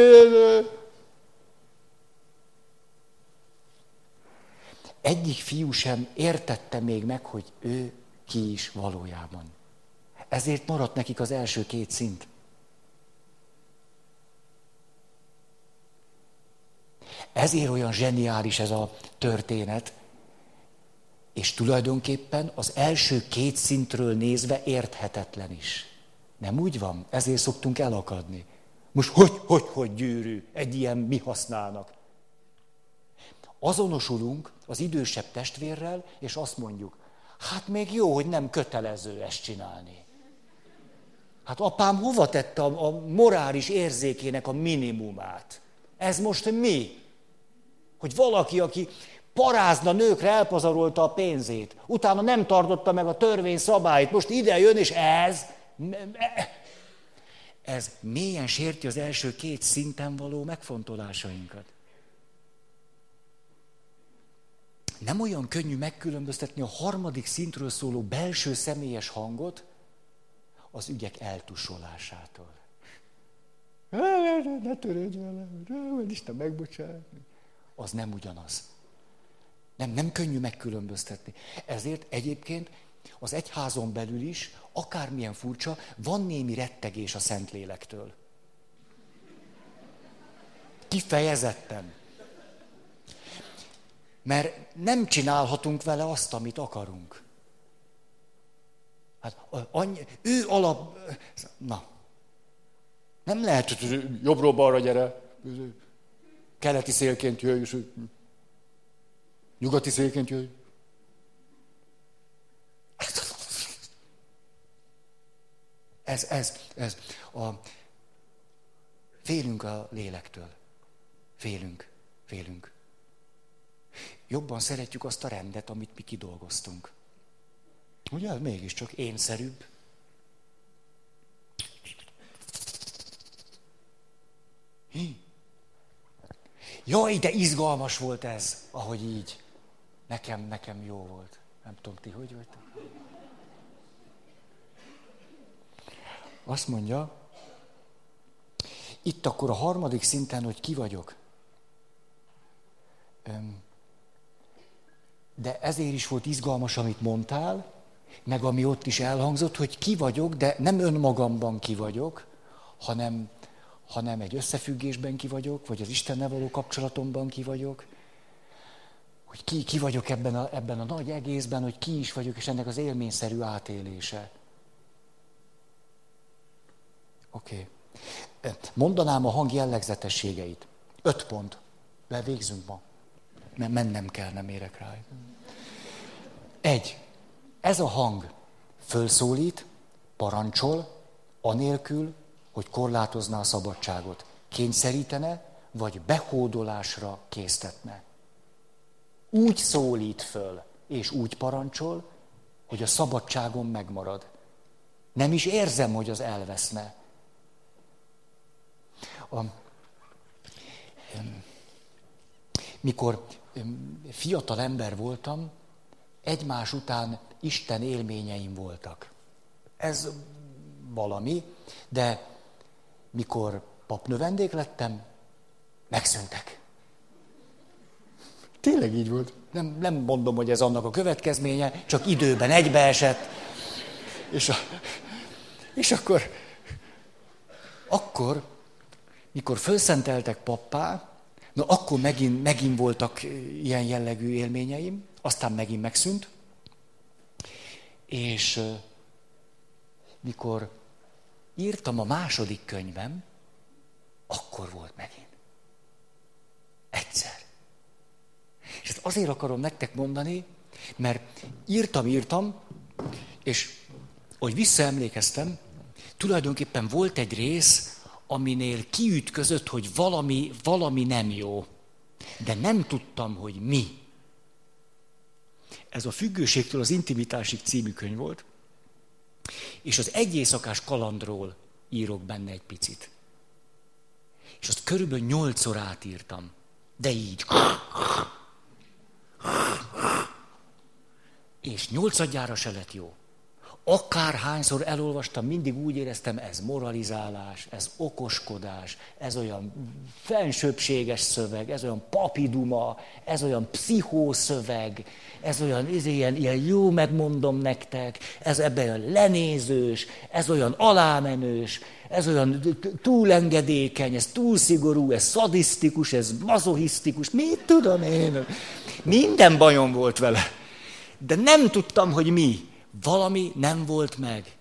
Egyik fiú sem értette még meg, hogy ő ki is valójában. Ezért maradt nekik az első két szint. Ezért olyan zseniális ez a történet, és tulajdonképpen az első két szintről nézve érthetetlen is. Nem úgy van? Ezért szoktunk elakadni. Most hogy, hogy, hogy gyűrű? Egy ilyen mi használnak? Azonosulunk az idősebb testvérrel, és azt mondjuk, hát még jó, hogy nem kötelező ezt csinálni. Hát apám hova tette a, a morális érzékének a minimumát? Ez most mi? Hogy valaki, aki parázna nőkre elpazarolta a pénzét, utána nem tartotta meg a törvény szabályt, most ide jön, és ez, ez mélyen sérti az első két szinten való megfontolásainkat. Nem olyan könnyű megkülönböztetni a harmadik szintről szóló belső személyes hangot az ügyek eltusolásától. Ne törődj velem, Isten megbocsátni az nem ugyanaz. Nem, nem könnyű megkülönböztetni. Ezért egyébként az egyházon belül is, akármilyen furcsa, van némi rettegés a Szentlélektől. Kifejezetten. Mert nem csinálhatunk vele azt, amit akarunk. Hát annyi, ő alap... Na. Nem lehet, hogy jobbról-balra gyere keleti szélként jöjj, és nyugati szélként jöjj. Ez, ez, ez. A, félünk a lélektől. Félünk, félünk. Jobban szeretjük azt a rendet, amit mi kidolgoztunk. Ugye, mégiscsak énszerűbb. Hi. Jaj, de izgalmas volt ez, ahogy így. Nekem, nekem jó volt. Nem tudom, ti hogy vagytok? Azt mondja, itt akkor a harmadik szinten, hogy ki vagyok. De ezért is volt izgalmas, amit mondtál, meg ami ott is elhangzott, hogy ki vagyok, de nem önmagamban ki vagyok, hanem hanem egy összefüggésben ki vagyok, vagy az Istennel való kapcsolatomban ki vagyok, hogy ki, ki vagyok ebben a, ebben a nagy egészben, hogy ki is vagyok, és ennek az élményszerű átélése. Oké. Okay. Mondanám a hang jellegzetességeit. Öt pont. Bevégzünk ma. Mert mennem kell, nem érek rá. Egy. Ez a hang fölszólít, parancsol, anélkül, hogy korlátozná a szabadságot. Kényszerítene, vagy behódolásra késztetne. Úgy szólít föl, és úgy parancsol, hogy a szabadságom megmarad. Nem is érzem, hogy az elveszne. A, mikor fiatal ember voltam, egymás után Isten élményeim voltak. Ez valami, de mikor papnövendék lettem, megszűntek. Tényleg így volt. Nem, nem mondom, hogy ez annak a következménye, csak időben egybeesett. És, a, és akkor, akkor, mikor felszenteltek pappá, na akkor megint, megint voltak ilyen jellegű élményeim, aztán megint megszűnt. És mikor írtam a második könyvem, akkor volt megint. Egyszer. És ezt azért akarom nektek mondani, mert írtam, írtam, és hogy visszaemlékeztem, tulajdonképpen volt egy rész, aminél kiütközött, hogy valami, valami nem jó. De nem tudtam, hogy mi. Ez a Függőségtől az Intimitásig című könyv volt. És az egy kalandról írok benne egy picit. És azt körülbelül nyolcszor átírtam. De így. És nyolcadjára se lett jó. Akárhányszor elolvastam, mindig úgy éreztem, ez moralizálás, ez okoskodás, ez olyan fensőbséges szöveg, ez olyan papiduma, ez olyan pszichószöveg, ez olyan ez ilyen, ilyen jó megmondom nektek, ez ebben olyan lenézős, ez olyan alámenős, ez olyan túlengedékeny, ez túl szigorú, ez szadisztikus, ez mazohisztikus, mit tudom én. Minden bajom volt vele. De nem tudtam, hogy mi valami nem volt meg.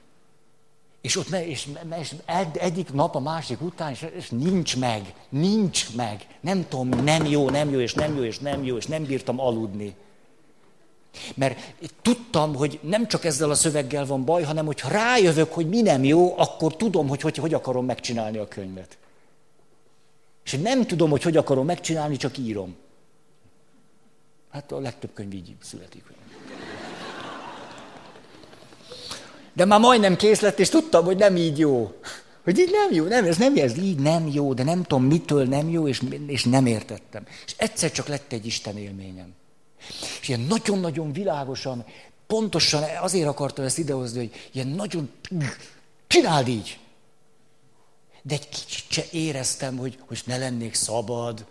És ott me, és, és egyik nap a másik után, és, és nincs meg, nincs meg. Nem tudom, nem jó, nem jó, és nem jó, és nem jó, és nem bírtam aludni. Mert tudtam, hogy nem csak ezzel a szöveggel van baj, hanem hogy ha rájövök, hogy mi nem jó, akkor tudom, hogy hogy, hogy akarom megcsinálni a könyvet. És nem tudom, hogy hogy akarom megcsinálni, csak írom. Hát a legtöbb könyv így születik. De már majdnem kész lett, és tudtam, hogy nem így jó. Hogy így nem jó, nem, ez nem ez így nem jó, de nem tudom mitől nem jó, és, és nem értettem. És egyszer csak lett egy Isten élményem. És ilyen nagyon-nagyon világosan, pontosan azért akartam ezt idehozni, hogy ilyen nagyon, csináld így. De egy kicsit se éreztem, hogy, hogy ne lennék szabad,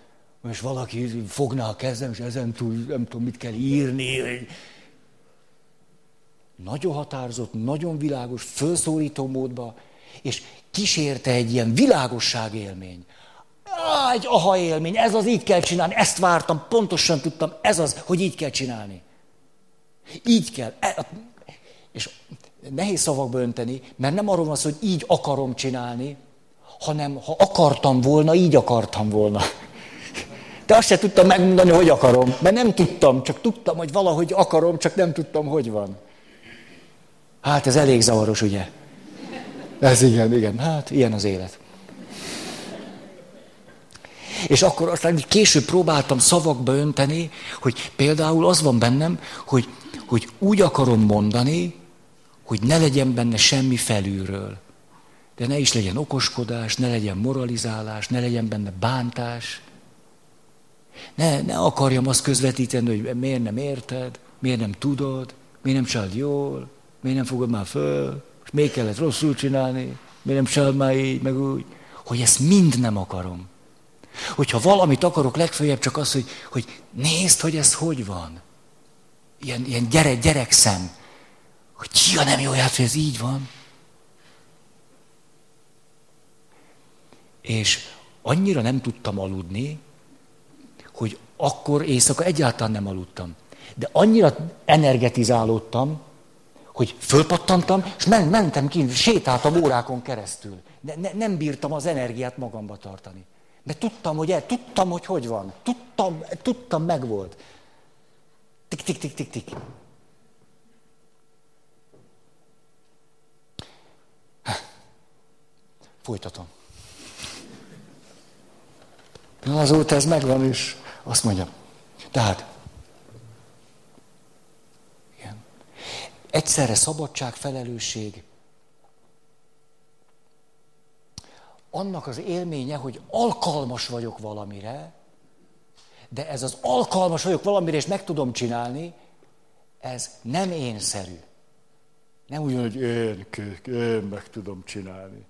és valaki fogná a kezem, és ezen túl nem tudom, mit kell írni. Nagyon határozott, nagyon világos, felszólító módba, és kísérte egy ilyen világosság élmény. Á, egy aha élmény, ez az, így kell csinálni, ezt vártam, pontosan tudtam, ez az, hogy így kell csinálni. Így kell. E, és nehéz szavakba önteni, mert nem arról van szó, hogy így akarom csinálni, hanem ha akartam volna, így akartam volna. De azt se tudtam megmondani, hogy akarom, mert nem tudtam, csak tudtam, hogy valahogy akarom, csak nem tudtam, hogy van. Hát ez elég zavaros, ugye? Ez igen, igen, hát ilyen az élet. És akkor aztán később próbáltam szavakba önteni, hogy például az van bennem, hogy, hogy úgy akarom mondani, hogy ne legyen benne semmi felülről. De ne is legyen okoskodás, ne legyen moralizálás, ne legyen benne bántás. Ne, ne akarjam azt közvetíteni, hogy miért nem érted, miért nem tudod, miért nem csináld jól, miért nem fogod már föl, és még kellett rosszul csinálni, miért nem csináld már így, meg úgy. Hogy ezt mind nem akarom. Hogyha valamit akarok, legfeljebb csak az, hogy, hogy nézd, hogy ez hogy van. Ilyen, ilyen gyerek, gyerekszem. Hogy ja, nem jó ját, hogy ez így van. És annyira nem tudtam aludni, hogy akkor éjszaka egyáltalán nem aludtam. De annyira energetizálódtam, hogy fölpattantam, és men, mentem ki, sétáltam órákon keresztül. De ne, nem bírtam az energiát magamba tartani. Mert tudtam, hogy el, tudtam, hogy hogy van. Tudtam, tudtam, meg volt. Tik, tik, tik, tik, tik. Folytatom. Na, azóta ez megvan, és azt mondja. Tehát, igen. Egyszerre szabadság, felelősség, annak az élménye, hogy alkalmas vagyok valamire, de ez az alkalmas vagyok valamire, és meg tudom csinálni, ez nem énszerű. Nem úgy, hogy én, én meg tudom csinálni.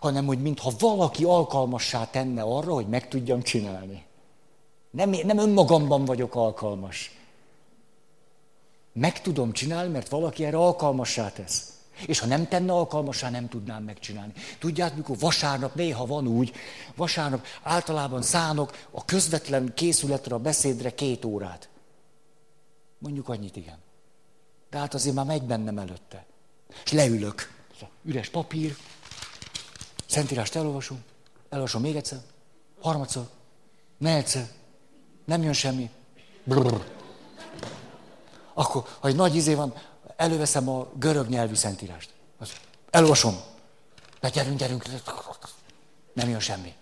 Hanem, hogy mintha valaki alkalmassá tenne arra, hogy meg tudjam csinálni. Nem, nem önmagamban vagyok alkalmas. Meg tudom csinálni, mert valaki erre alkalmassá tesz. És ha nem tenne alkalmasá, nem tudnám megcsinálni. Tudják, mikor vasárnap néha van úgy, vasárnap általában szánok a közvetlen készületre, a beszédre két órát. Mondjuk annyit, igen. De hát azért már megy bennem előtte. És leülök. Üres papír, Szentírást elolvasom, elolvasom még egyszer, harmadszor, negyedszer, nem jön semmi. Brrr. Akkor, ha egy nagy izé van, előveszem a görög nyelvű szentírást. Elolvasom. Na gyerünk, gyerünk. Nem jön semmi.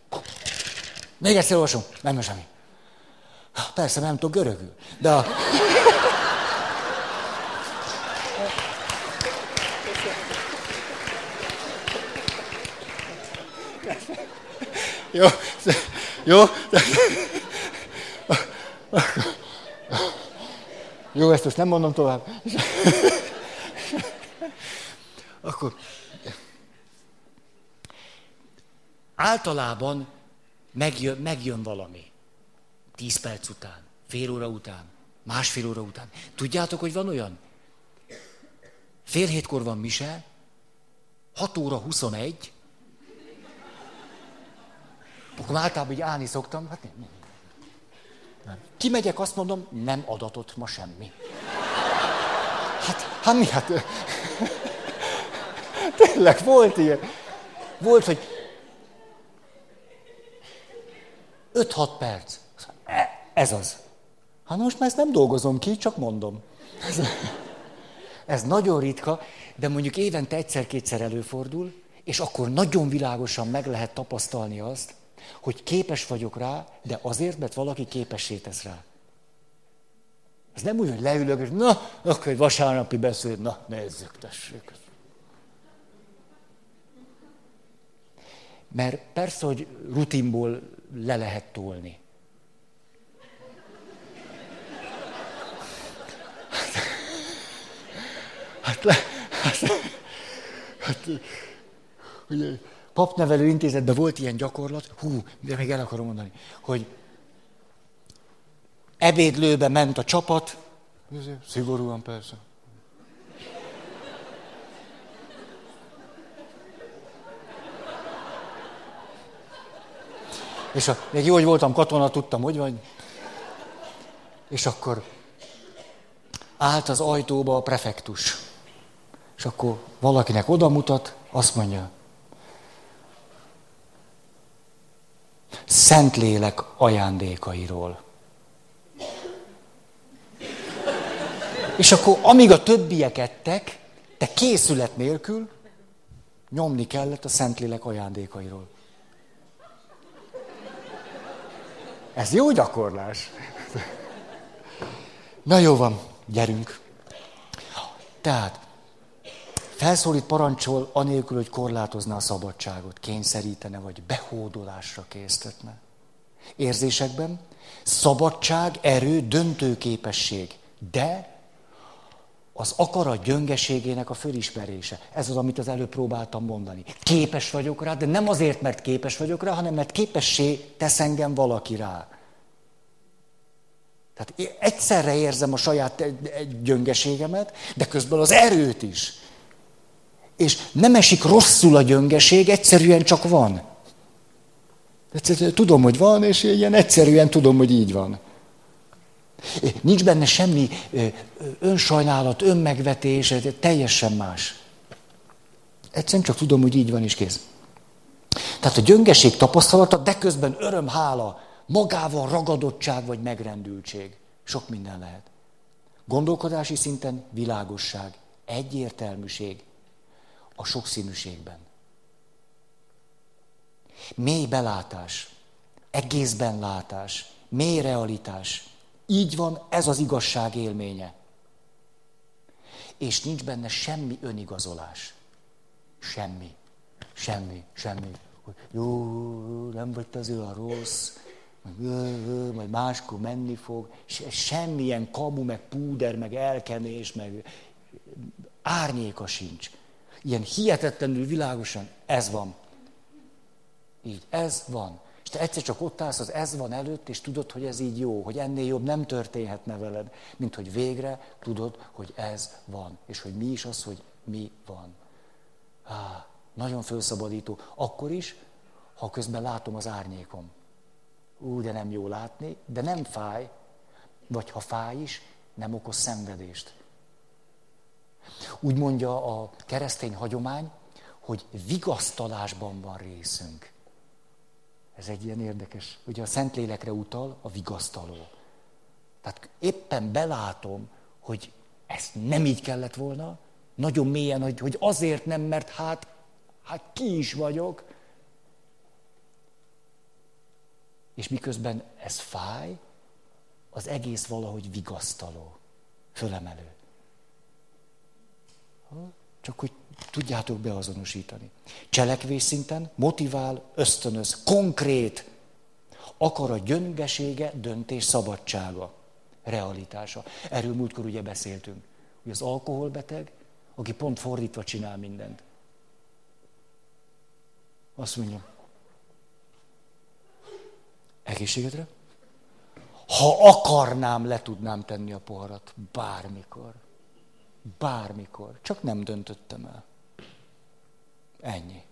Még egyszer olvasom. Nem jön semmi. Persze, nem tudok görögül. De a... Jó, jó. Jó, ezt most nem mondom tovább. Akkor általában megjön, megjön valami. Tíz perc után, fél óra után, másfél óra után. Tudjátok, hogy van olyan? Fél hétkor van mise, 6 óra 21, akkor általában így állni szoktam, hát nem, nem. Nem. Kimegyek, azt mondom, nem adatott ma semmi. Hát, hát mi, hát... Tényleg volt ilyen. Volt, hogy 5-6 perc. Ez az. Hát most már ezt nem dolgozom ki, csak mondom. Ez, ez nagyon ritka, de mondjuk évente egyszer-kétszer előfordul, és akkor nagyon világosan meg lehet tapasztalni azt, hogy képes vagyok rá, de azért, mert valaki képessé tesz rá. Ez nem úgy, hogy leülök, és na, akkor egy vasárnapi beszéd, na, nézzük, tessék. Mert persze, hogy rutinból le lehet tolni. Hát, le, hát, hát, ugye, papnevelő intézetben volt ilyen gyakorlat, hú, de még el akarom mondani, hogy ebédlőbe ment a csapat, szigorúan persze. És a, még jó, hogy voltam katona, tudtam, hogy vagy. És akkor állt az ajtóba a prefektus. És akkor valakinek oda mutat, azt mondja, Szentlélek ajándékairól. És akkor, amíg a többiek ettek, te készület nélkül nyomni kellett a Szentlélek ajándékairól. Ez jó gyakorlás. Na jó van, gyerünk. Tehát, felszólít, parancsol, anélkül, hogy korlátozna a szabadságot, kényszerítene, vagy behódolásra késztetne. Érzésekben szabadság, erő, döntőképesség, de az akarat gyöngeségének a fölismerése. Ez az, amit az előbb próbáltam mondani. Képes vagyok rá, de nem azért, mert képes vagyok rá, hanem mert képessé tesz engem valaki rá. Tehát egyszerre érzem a saját gyöngeségemet, de közben az erőt is. És nem esik rosszul a gyöngeség, egyszerűen csak van. Tudom, hogy van, és ilyen egyszerűen tudom, hogy így van. Nincs benne semmi önsajnálat, önmegvetés, teljesen más. Egyszerűen csak tudom, hogy így van, és kész. Tehát a gyöngeség tapasztalata, de közben öröm, hála, magával ragadottság vagy megrendültség. Sok minden lehet. Gondolkodási szinten világosság, egyértelműség a sokszínűségben. Mély belátás, egészben látás, mély realitás, így van, ez az igazság élménye. És nincs benne semmi önigazolás. Semmi. Semmi, semmi. Jó, nem vagy te az olyan rossz, majd máskor menni fog. Semmilyen kamu, meg púder, meg elkenés, meg árnyéka sincs. Ilyen hihetetlenül világosan ez van. Így, ez van te egyszer csak ott állsz az ez van előtt, és tudod, hogy ez így jó, hogy ennél jobb nem történhetne veled, mint hogy végre tudod, hogy ez van, és hogy mi is az, hogy mi van. Á, nagyon felszabadító. Akkor is, ha közben látom az árnyékom. Ú, de nem jó látni, de nem fáj, vagy ha fáj is, nem okoz szenvedést. Úgy mondja a keresztény hagyomány, hogy vigasztalásban van részünk. Ez egy ilyen érdekes, ugye a Szentlélekre utal a vigasztaló. Tehát éppen belátom, hogy ezt nem így kellett volna, nagyon mélyen, hogy, hogy azért nem, mert hát, hát ki is vagyok. És miközben ez fáj, az egész valahogy vigasztaló, fölemelő. Csak hogy tudjátok beazonosítani. Cselekvés szinten motivál, ösztönöz, konkrét, akar a gyöngesége, döntés szabadsága, realitása. Erről múltkor ugye beszéltünk, hogy az alkoholbeteg, aki pont fordítva csinál mindent. Azt mondja, egészségedre? Ha akarnám, le tudnám tenni a poharat. Bármikor. Bármikor. Csak nem döntöttem el. Ennyi.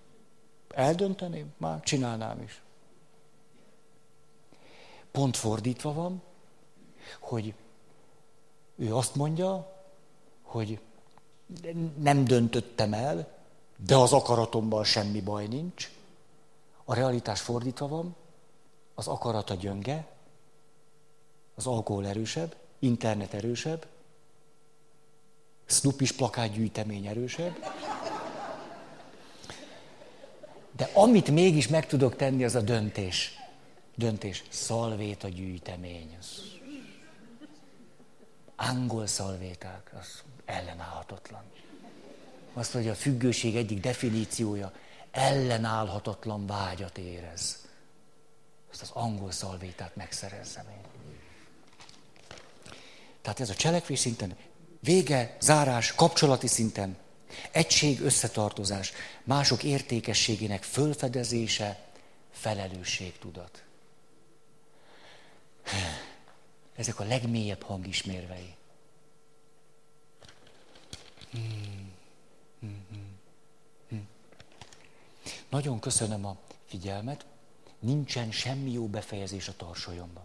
Eldönteném, már csinálnám is. Pont fordítva van, hogy ő azt mondja, hogy nem döntöttem el, de az akaratomban semmi baj nincs. A realitás fordítva van, az akarata gyönge, az alkohol erősebb, internet erősebb, Snoopis plakátgyűjtemény erősebb. De amit mégis meg tudok tenni, az a döntés. Döntés. Szalvét a gyűjtemény. Az angol szalvéták, az ellenállhatatlan. Azt mondja, a függőség egyik definíciója, ellenállhatatlan vágyat érez. Azt az angol szalvétát megszerezzem én. Tehát ez a cselekvés szinten, vége, zárás, kapcsolati szinten, egység, összetartozás, mások értékességének fölfedezése, felelősségtudat. Ezek a legmélyebb hangismérvei. Nagyon köszönöm a figyelmet. Nincsen semmi jó befejezés a tarsolyomban.